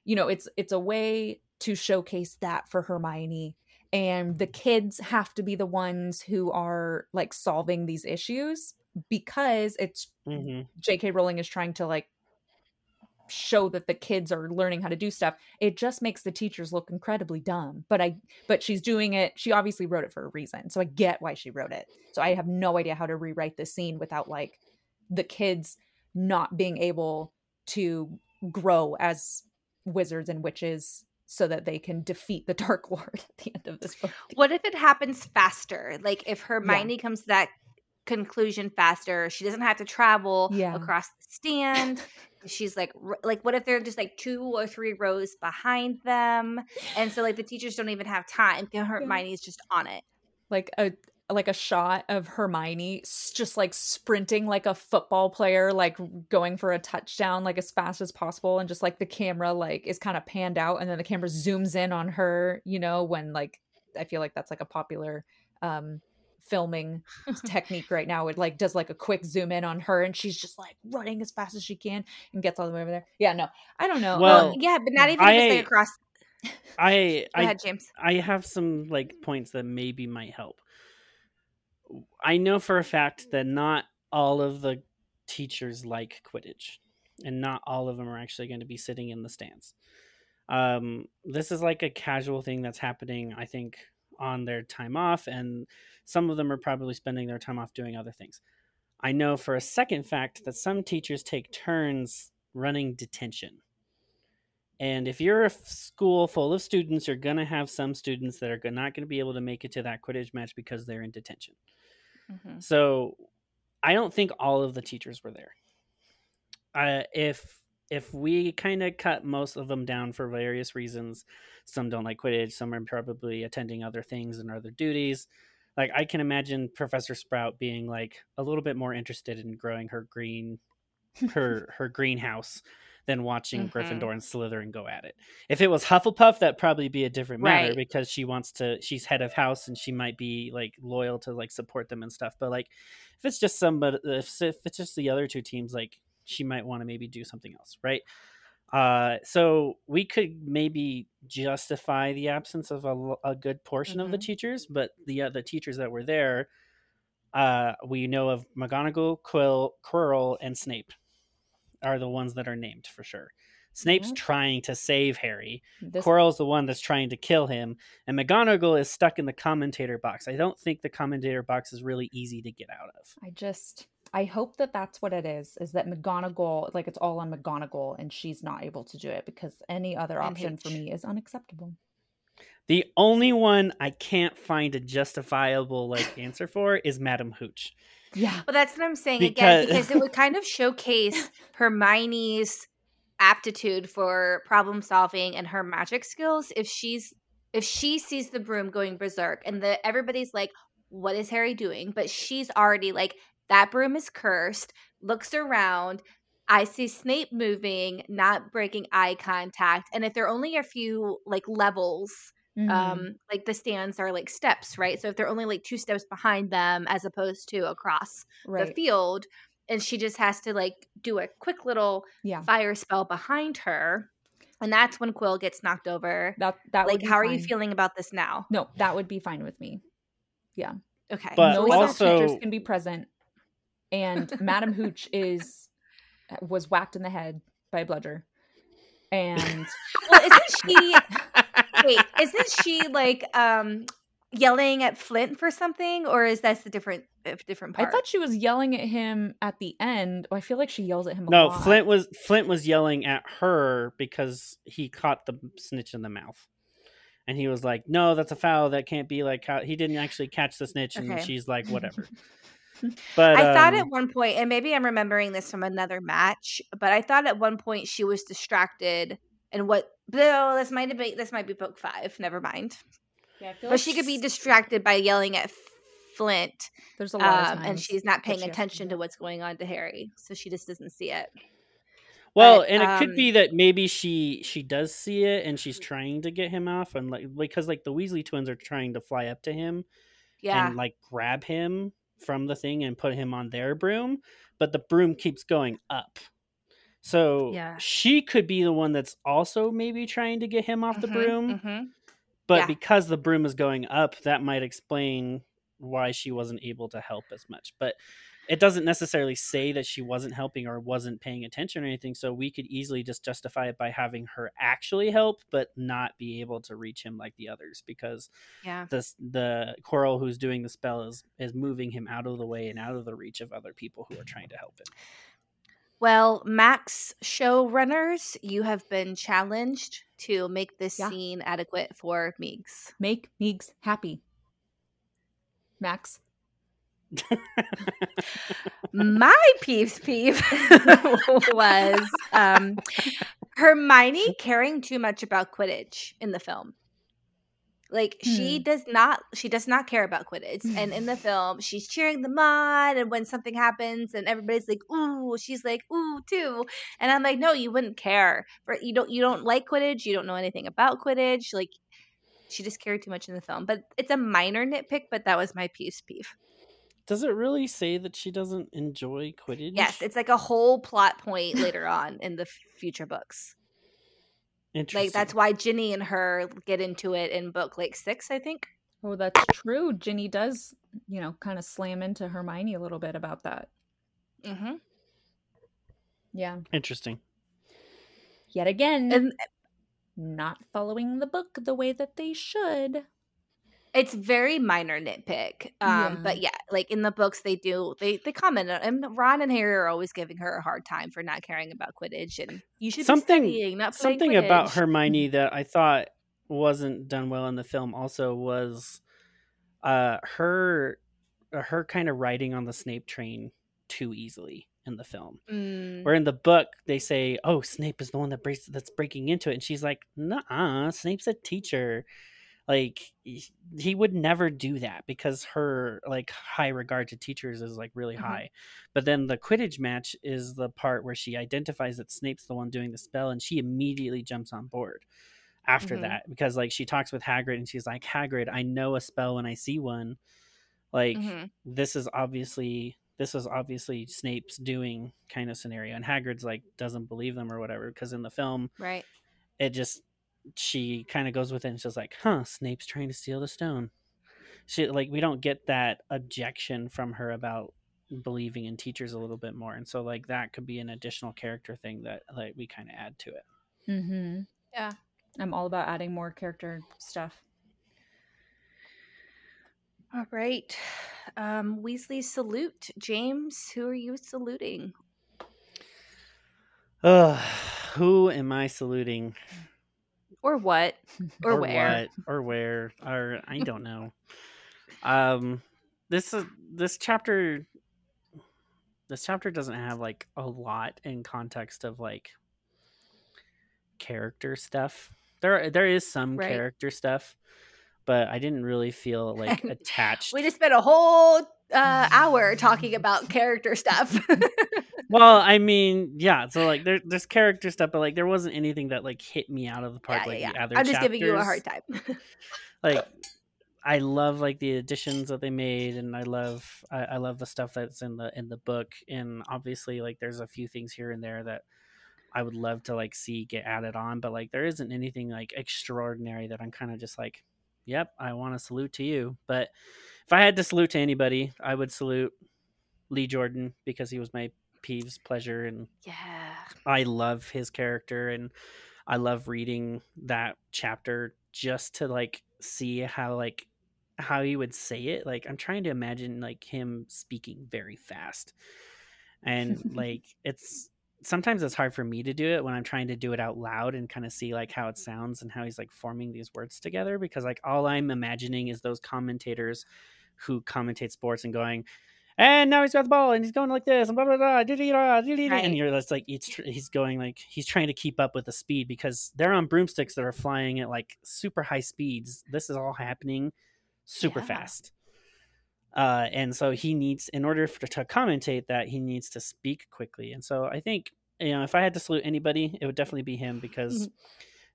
[SPEAKER 3] you know it's it's a way to showcase that for hermione and the kids have to be the ones who are like solving these issues because it's
[SPEAKER 4] hmm
[SPEAKER 3] JK Rowling is trying to like show that the kids are learning how to do stuff. It just makes the teachers look incredibly dumb but i but she's doing it. She obviously wrote it for a reason so i get why she wrote it. So i have no idea how to rewrite the scene without like the kids not being able to grow as wizards and witches so that they can defeat the dark lord at the end of this book
[SPEAKER 1] What if it happens faster? Like if Hermione comes to that conclusion faster, she doesn't have to travel
[SPEAKER 3] Yeah.
[SPEAKER 1] across the stand. She's like, like, what if they're just like two or three rows behind them, and so like the teachers don't even have time? Hermione's just on it.
[SPEAKER 3] like a like a shot of Hermione just like sprinting like a football player like going for a touchdown like as fast as possible and just like the camera like is kind of panned out and then the camera zooms in on her you know when like I feel like that's like a popular um filming technique right now it like does like a quick zoom in on her and she's just like running as fast as she can and gets all the way over there yeah no I don't know
[SPEAKER 4] Well,
[SPEAKER 3] Um,
[SPEAKER 1] Yeah, but not even
[SPEAKER 4] I-
[SPEAKER 1] just like across.
[SPEAKER 4] I
[SPEAKER 1] Go
[SPEAKER 4] I
[SPEAKER 1] ahead, James.
[SPEAKER 4] I have some like points that maybe might help. I know for a fact that not all of the teachers like Quidditch, and not all of them are actually going to be sitting in the stands. Um, this is like a casual thing that's happening, I think, on their time off, and some of them are probably spending their time off doing other things. I know for a second fact that some teachers take turns running detention. And if you're a school full of students, you're going to have some students that are not going to be able to make it to that Quidditch match because they're in detention.
[SPEAKER 1] Mhm.
[SPEAKER 4] So I don't think all of the teachers were there. Uh, if if we kind of cut most of them down for various reasons, some don't like Quidditch, some are probably attending other things and other duties. Like I can imagine Professor Sprout being like a little bit more interested in growing her green her her greenhouse than watching
[SPEAKER 1] Mhm.
[SPEAKER 4] Gryffindor and Slytherin go at it. If it was Hufflepuff, that'd probably be a different matter
[SPEAKER 1] Right.
[SPEAKER 4] because she wants to. She's head of house and she might be like loyal to like support them and stuff. But like, if it's just somebody, if, if it's just the other two teams, like she might want to maybe do something else, right? Uh, so we could maybe justify the absence of a good portion of the
[SPEAKER 1] Mhm.
[SPEAKER 4] teachers, but the other teachers that were there, uh, we know of McGonagall, Quill, Quirrell, and Snape are the ones that are named for sure. Snape's
[SPEAKER 3] Yeah.
[SPEAKER 4] trying to save Harry.
[SPEAKER 3] This
[SPEAKER 4] Quirrell's the one that's trying to kill him, and McGonagall is stuck in the commentator box. I don't think the commentator box is really easy to get out of.
[SPEAKER 3] I just I hope that that's what it is is that McGonagall like it's all on McGonagall and she's not able to do it because any other option for me is unacceptable.
[SPEAKER 4] The only one I can't find a justifiable like answer for is Madam Hooch.
[SPEAKER 3] Yeah.
[SPEAKER 1] Well, that's what I'm saying again
[SPEAKER 4] Because-
[SPEAKER 1] because it would kind of showcase Hermione's aptitude for problem solving and her magic skills if she's if she sees the broom going berserk and the everybody's like what is Harry doing? But she's already like that broom is cursed. Looks around. I see Snape moving not breaking eye contact. And if there are only a few like levels
[SPEAKER 3] Mhm.
[SPEAKER 1] um like the stands are like steps right so if they're only like two steps behind them as opposed to across the field and she just has to like do a quick little
[SPEAKER 3] Yeah.
[SPEAKER 1] fire spell behind her and that's when quill gets knocked over
[SPEAKER 3] That that would
[SPEAKER 1] like
[SPEAKER 3] be
[SPEAKER 1] how are you feeling about this now
[SPEAKER 3] No, that would be fine with me. Yeah.
[SPEAKER 1] Okay
[SPEAKER 4] But
[SPEAKER 3] no
[SPEAKER 1] so
[SPEAKER 3] other
[SPEAKER 1] what's-
[SPEAKER 4] also-
[SPEAKER 3] can be present and Madam Hooch is was whacked in the head by a bludger. And
[SPEAKER 1] well isn't she wait isn't she like um yelling at flint for something or is that the different different part?
[SPEAKER 3] I thought she was yelling at him at the end. Oh, I feel like she yells at him a
[SPEAKER 4] No,
[SPEAKER 3] lot.
[SPEAKER 4] Flint was Flint was yelling at her because he caught the snitch in the mouth. And he was like, "No, that's a foul. That can't be like how he didn't actually catch the snitch." And
[SPEAKER 1] Okay.
[SPEAKER 4] she's like, "Whatever." But
[SPEAKER 1] I thought
[SPEAKER 4] um,
[SPEAKER 1] at one point, and maybe I'm remembering this from another match, but I thought at one point she was distracted, and what? No, this might be this might be book five. Never mind.
[SPEAKER 3] Yeah,
[SPEAKER 1] But
[SPEAKER 3] like
[SPEAKER 1] she could be distracted by yelling at Flint,
[SPEAKER 3] There's a lot of
[SPEAKER 1] um,
[SPEAKER 3] times.
[SPEAKER 1] and she's not paying
[SPEAKER 3] she
[SPEAKER 1] attention to what's going on to Harry, so she just doesn't see it.
[SPEAKER 4] Well,
[SPEAKER 1] But,
[SPEAKER 4] and it
[SPEAKER 1] um,
[SPEAKER 4] could be that maybe she she does see it and she's trying to get him off, and like because like the Weasley twins are trying to fly up to him
[SPEAKER 1] Yeah,
[SPEAKER 4] and like grab him from the thing and put him on their broom, but the broom keeps going up. So
[SPEAKER 1] Yeah.
[SPEAKER 4] she could be the one that's also maybe trying to get him off the
[SPEAKER 1] Mhm,
[SPEAKER 4] broom,
[SPEAKER 1] mhm.
[SPEAKER 4] but
[SPEAKER 1] yeah.
[SPEAKER 4] because the broom is going up, that might explain why she wasn't able to help as much. But it doesn't necessarily say that she wasn't helping or wasn't paying attention or anything. So we could easily just justify it by having her actually help, but not be able to reach him like the others because
[SPEAKER 1] yeah.
[SPEAKER 4] the the Quirrell who's doing the spell is is moving him out of the way and out of the reach of other people who are trying to help him.
[SPEAKER 1] Well, Max showrunners, you have been challenged to make this
[SPEAKER 3] Yeah.
[SPEAKER 1] scene adequate for Meeks.
[SPEAKER 3] make Meeks happy. Max.
[SPEAKER 1] my peeves peeve was um, Hermione caring too much about Quidditch in the film. Like she
[SPEAKER 3] Hmm.
[SPEAKER 1] does not, she does not care about Quidditch, and in the film, she's cheering them on, and when something happens, and everybody's like, "Ooh," she's like, "Ooh," too, and I'm like, "No, you wouldn't care. For you don't, you don't like Quidditch, you don't know anything about Quidditch." Like, she just cared too much in the film, but it's a minor nitpick. But that was my piece peeve.
[SPEAKER 4] Does it really say that she doesn't enjoy Quidditch?
[SPEAKER 1] Yes, it's like a whole plot point later on in the future books.
[SPEAKER 4] Interesting.
[SPEAKER 1] Like that's why Ginny and her get into it in book like six, I think.
[SPEAKER 3] Oh, that's true. Ginny does, you know, kind of slam into Hermione a little bit about that.
[SPEAKER 1] Mm-hmm.
[SPEAKER 3] Yeah.
[SPEAKER 4] interesting.
[SPEAKER 3] Yet again,
[SPEAKER 1] And
[SPEAKER 3] not following the book the way that they should.
[SPEAKER 1] It's very minor nitpick. Um,
[SPEAKER 3] Yeah.
[SPEAKER 1] but yeah, like in the books they do they they comment on and Ron and Harry are always giving her a hard time for not caring about Quidditch and you should
[SPEAKER 4] Something-
[SPEAKER 1] be studying,
[SPEAKER 4] Something about Hermione that I thought wasn't done well in the film also was uh her uh, her kind of riding on the Snape train too easily in the film.
[SPEAKER 1] Mm,
[SPEAKER 4] Where in the book they say, "Oh, Snape is the one that breaks that's breaking into it," and she's like, "Nah, Snape's a teacher. Like he, would never do that because her like high regard to teachers is like really
[SPEAKER 1] Mhm.
[SPEAKER 4] high." But then the Quidditch match is the part where she identifies that Snape's the one doing the spell, and she immediately jumps on board after
[SPEAKER 1] Mhm.
[SPEAKER 4] that because like she talks with Hagrid and she's like, "Hagrid, I know a spell when I see one." Like
[SPEAKER 1] mhm.
[SPEAKER 4] this is obviously this is obviously Snape's doing kind of scenario, and Hagrid's like doesn't believe them or whatever because in the film
[SPEAKER 1] Right.
[SPEAKER 4] it just she kind of goes with it and she's like, "Huh, Snape's trying to steal the stone." She like we don't get that objection from her about believing in teachers a little bit more, and so like that could be an additional character thing that like we kind of add to it.
[SPEAKER 3] Mm-hmm.
[SPEAKER 1] Yeah.
[SPEAKER 3] I'm all about adding more character stuff.
[SPEAKER 1] All right. Um, Weasley salute. James, who are you saluting?
[SPEAKER 4] Ugh, who am I saluting?
[SPEAKER 1] Or what? Or, where?
[SPEAKER 4] what? Or where? Or I don't know. um, this is this chapter. This chapter doesn't have like a lot in context of like character stuff. There, there is some
[SPEAKER 1] Right.
[SPEAKER 4] character stuff, but I didn't really feel like attached.
[SPEAKER 1] We just spent a whole uh, hour talking about character stuff.
[SPEAKER 4] Well, I mean, yeah. So like, there, there's character stuff, but like, there wasn't anything that like hit me out of the park
[SPEAKER 1] yeah,
[SPEAKER 4] like
[SPEAKER 1] yeah,
[SPEAKER 4] the
[SPEAKER 1] yeah. I'm just giving you a hard time.
[SPEAKER 4] like I love like the additions that they made, and I love I, I love the stuff that's in the in the book, and obviously like there's a few things here and there that I would love to like see get added on, but like there isn't anything like extraordinary that I'm kind of just like, yep, I want to salute to you. But if I had to salute to anybody, I would salute Lee Jordan because he was my Peeves pleasure and
[SPEAKER 1] yeah.
[SPEAKER 4] I love his character and I love reading that chapter just to like see how like how he would say it. Like I'm trying to imagine like him speaking very fast. And like it's sometimes it's hard for me to do it when I'm trying to do it out loud and kind of see like how it sounds and how he's like forming these words together because like all I'm imagining is those commentators who commentate sports and going and now he's got the ball and he's going like this and blah blah blah dee-dee-da, dee-dee-dee,"
[SPEAKER 1] Right.
[SPEAKER 4] and you're just like he's, tr- he's going like he's trying to keep up with the speed because they're on broomsticks that are flying at like super high speeds. This is all happening super
[SPEAKER 1] Yeah.
[SPEAKER 4] fast. Uh, and so he needs in order for, to commentate that he needs to speak quickly. And so i think you know if i had to salute anybody it would definitely be him because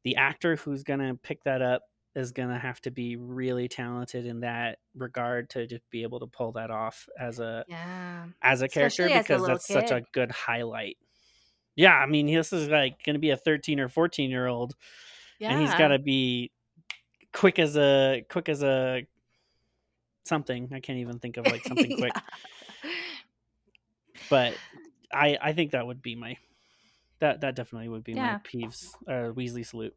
[SPEAKER 4] the actor who's gonna pick that up is gonna have to be really talented in that regard to just be able to pull that off as a
[SPEAKER 1] Yeah.
[SPEAKER 4] as a character
[SPEAKER 1] Especially a
[SPEAKER 4] because
[SPEAKER 1] little
[SPEAKER 4] that's such a good highlight yeah i mean this is like gonna be a 13 or 14 year old
[SPEAKER 1] Yeah.
[SPEAKER 4] and he's got to be quick as a quick as a something i can't even think of like something quick but i i think that would be my that that definitely would be
[SPEAKER 1] Yeah.
[SPEAKER 4] my peeves uh weasley salute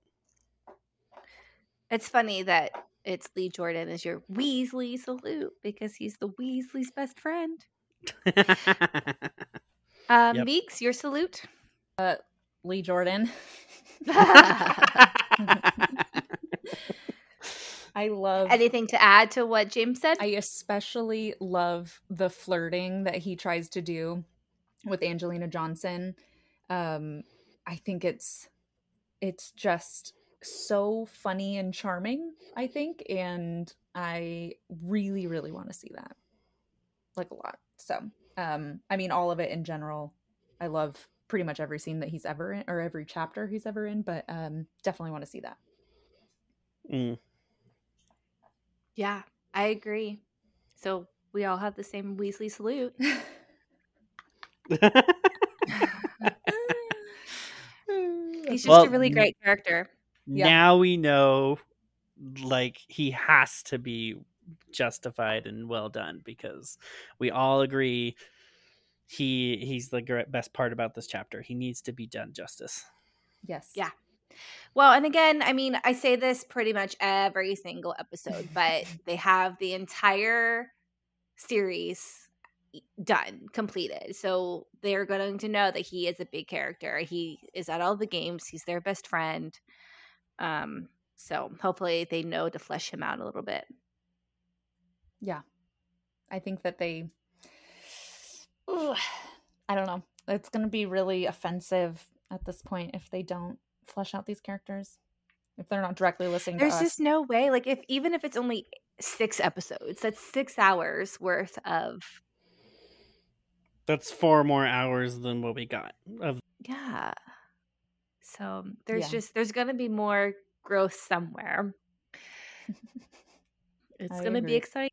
[SPEAKER 1] It's funny that it's Lee Jordan is your Weasley salute because he's the Weasley's best friend. Um,
[SPEAKER 4] Yep.
[SPEAKER 1] Meeks, your salute.
[SPEAKER 3] Lee Jordan. I love
[SPEAKER 1] Anything to add to what James said?
[SPEAKER 3] I especially love the flirting that he tries to do with Angelina Johnson. Um, I think it's it's just so funny and charming, I think, and I really, really want to see that. Like a lot. So um, I mean all of it in general. I love pretty much every scene that he's ever in or every chapter he's ever in, but um definitely want to see that.
[SPEAKER 4] Mm.
[SPEAKER 1] yeah, I agree. So we all have the same Weasley salute. He's just
[SPEAKER 4] Well,
[SPEAKER 1] a really great character.
[SPEAKER 3] Yeah.
[SPEAKER 4] now we know like he has to be justified and well done because we all agree he he's the gr- best part about this chapter he needs to be done justice
[SPEAKER 3] yes.
[SPEAKER 1] Yeah. Well, and again, I mean, I say this pretty much every single episode, but they have the entire series done, completed. So they're going to know that he is a big character. He is at all the games. He's their best friend. Um, so hopefully they know to flesh him out a little bit.
[SPEAKER 3] Yeah. I think that they Ugh, I don't know. It's going to be really offensive at this point if they don't flesh out these characters. If they're not directly listening
[SPEAKER 1] There's
[SPEAKER 3] to us.
[SPEAKER 1] just no way. Like if even if it's only six episodes, that's six hours worth of
[SPEAKER 4] that's four more hours than what we got of
[SPEAKER 1] Yeah. So there's
[SPEAKER 3] Yeah.
[SPEAKER 1] just there's gonna be more growth somewhere. It's
[SPEAKER 3] I
[SPEAKER 1] gonna be exciting.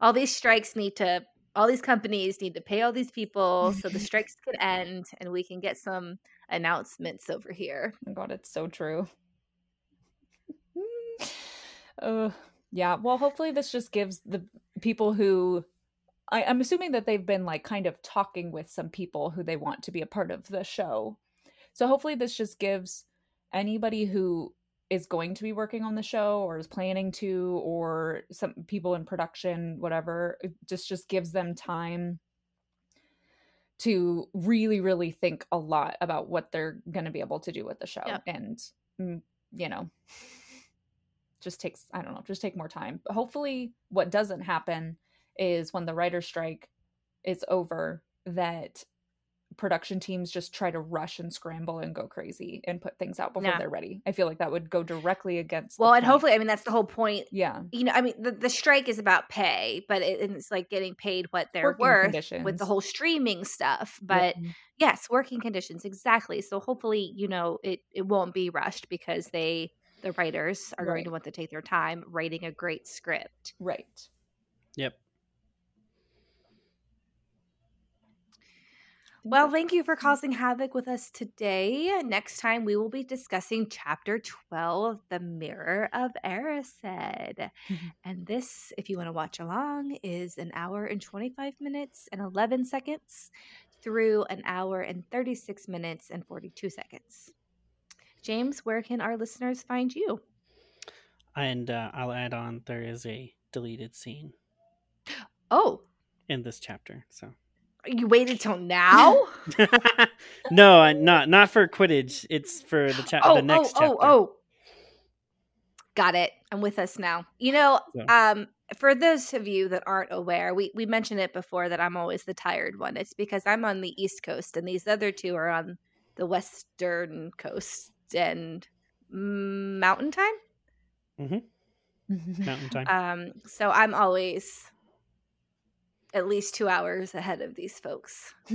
[SPEAKER 1] All these strikes need to all these companies need to pay all these people so the strikes can end and we can get some announcements over here.
[SPEAKER 3] Oh god, it's so true. uh, yeah, well, hopefully this just gives the people who I, I'm assuming that they've been like kind of talking with some people who they want to be a part of the show. So hopefully this just gives anybody who is going to be working on the show or is planning to or some people in production whatever it just just gives them time to really really think a lot about what they're going to be able to do with the show and mm, you know just takes i don't know just take more time. But hopefully what doesn't happen is when the writer's strike is over that production teams just try to rush and scramble and go crazy and put things out before
[SPEAKER 1] Yeah.
[SPEAKER 3] they're ready i feel like that would go directly against
[SPEAKER 1] Well, and
[SPEAKER 3] point.
[SPEAKER 1] hopefully, I mean, that's the whole point.
[SPEAKER 3] yeah
[SPEAKER 1] You know, I mean, the, the strike is about pay, but it, it's like getting paid what they're
[SPEAKER 3] Working
[SPEAKER 1] worth with the whole streaming stuff. But
[SPEAKER 3] Yeah.
[SPEAKER 1] yes, working conditions exactly. So hopefully, you know, it it won't be rushed because they the writers are going to want to take their time writing a great script.
[SPEAKER 3] right
[SPEAKER 4] Yep.
[SPEAKER 1] Well, thank you for causing havoc with us today. Next time, we will be discussing chapter 12, The Mirror of Erised. And this, if you want to watch along, is an hour and 25 minutes and 11 seconds through an hour and 36 minutes and 42 seconds. James, where can our listeners find you?
[SPEAKER 4] And uh, I'll add on there is a deleted scene
[SPEAKER 1] Oh,
[SPEAKER 4] in this chapter. So
[SPEAKER 1] you waited till now?
[SPEAKER 4] no, I- not not for Quidditch. It's for the, cha-
[SPEAKER 1] oh,
[SPEAKER 4] the next
[SPEAKER 1] oh,
[SPEAKER 4] chapter.
[SPEAKER 1] oh, oh. Got it. I'm with us now. You know,
[SPEAKER 4] So-
[SPEAKER 1] um, for those of you that aren't aware, we, we mentioned it before that I'm always the tired one. It's because I'm on the East Coast and these other two are on the Western Coast and mm, Mountain Time.
[SPEAKER 4] Mountain time.
[SPEAKER 1] Um, so I'm always at least two hours ahead of these folks.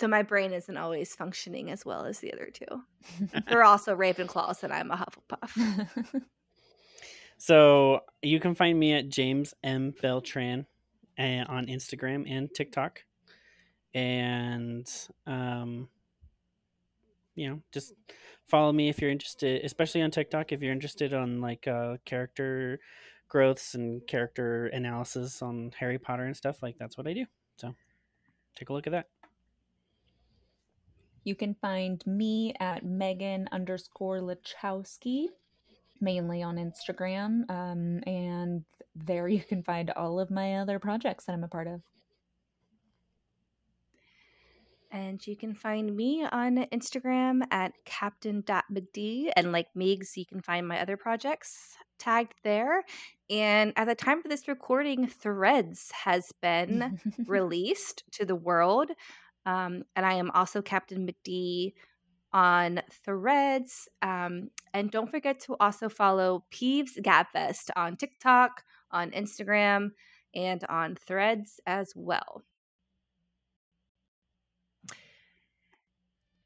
[SPEAKER 1] So my brain isn't always functioning as well as the other two. They're also Ravenclaws and I'm a Hufflepuff.
[SPEAKER 4] So you can find me at James M Beltran uh, on Instagram and TikTok, and um, you know, just follow me if you're interested, especially on TikTok if you're interested on like uh, character growths and character analysis on Harry Potter and stuff. Like that's what I do. So take a look at that.
[SPEAKER 3] You can find me at Megan underscore Lachowski, mainly on Instagram. Um, and there you can find all of my other projects that I'm a part of.
[SPEAKER 1] And you can find me on Instagram at captain.mcdee. And like Megs, you can find my other projects tagged there. And at the time of this recording, Threads has been released to the world. Um, and I am also Captain McD on Threads. Um, and don't forget to also follow Peeves Gabfest on TikTok, on Instagram, and on Threads as well.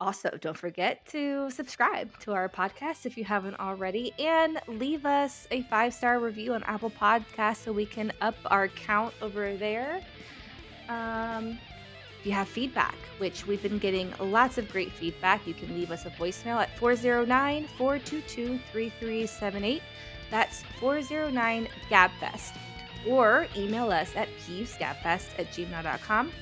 [SPEAKER 1] Also, don't forget to subscribe to our podcast if you haven't already and leave us a five star review on Apple Podcasts so we can up our count over there. Um, if you have feedback, which we've been getting lots of great feedback, you can leave us a voicemail at 409 422 3378. That's 409 GABFest. Or email us at peevesgabfest at gmail.com.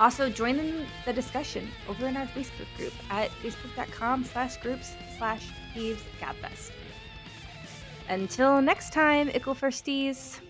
[SPEAKER 1] Also, join in the discussion over in our Facebook group at facebook.com slash groups slash Peeves Gabfest. Until next time, Ickle Firsties.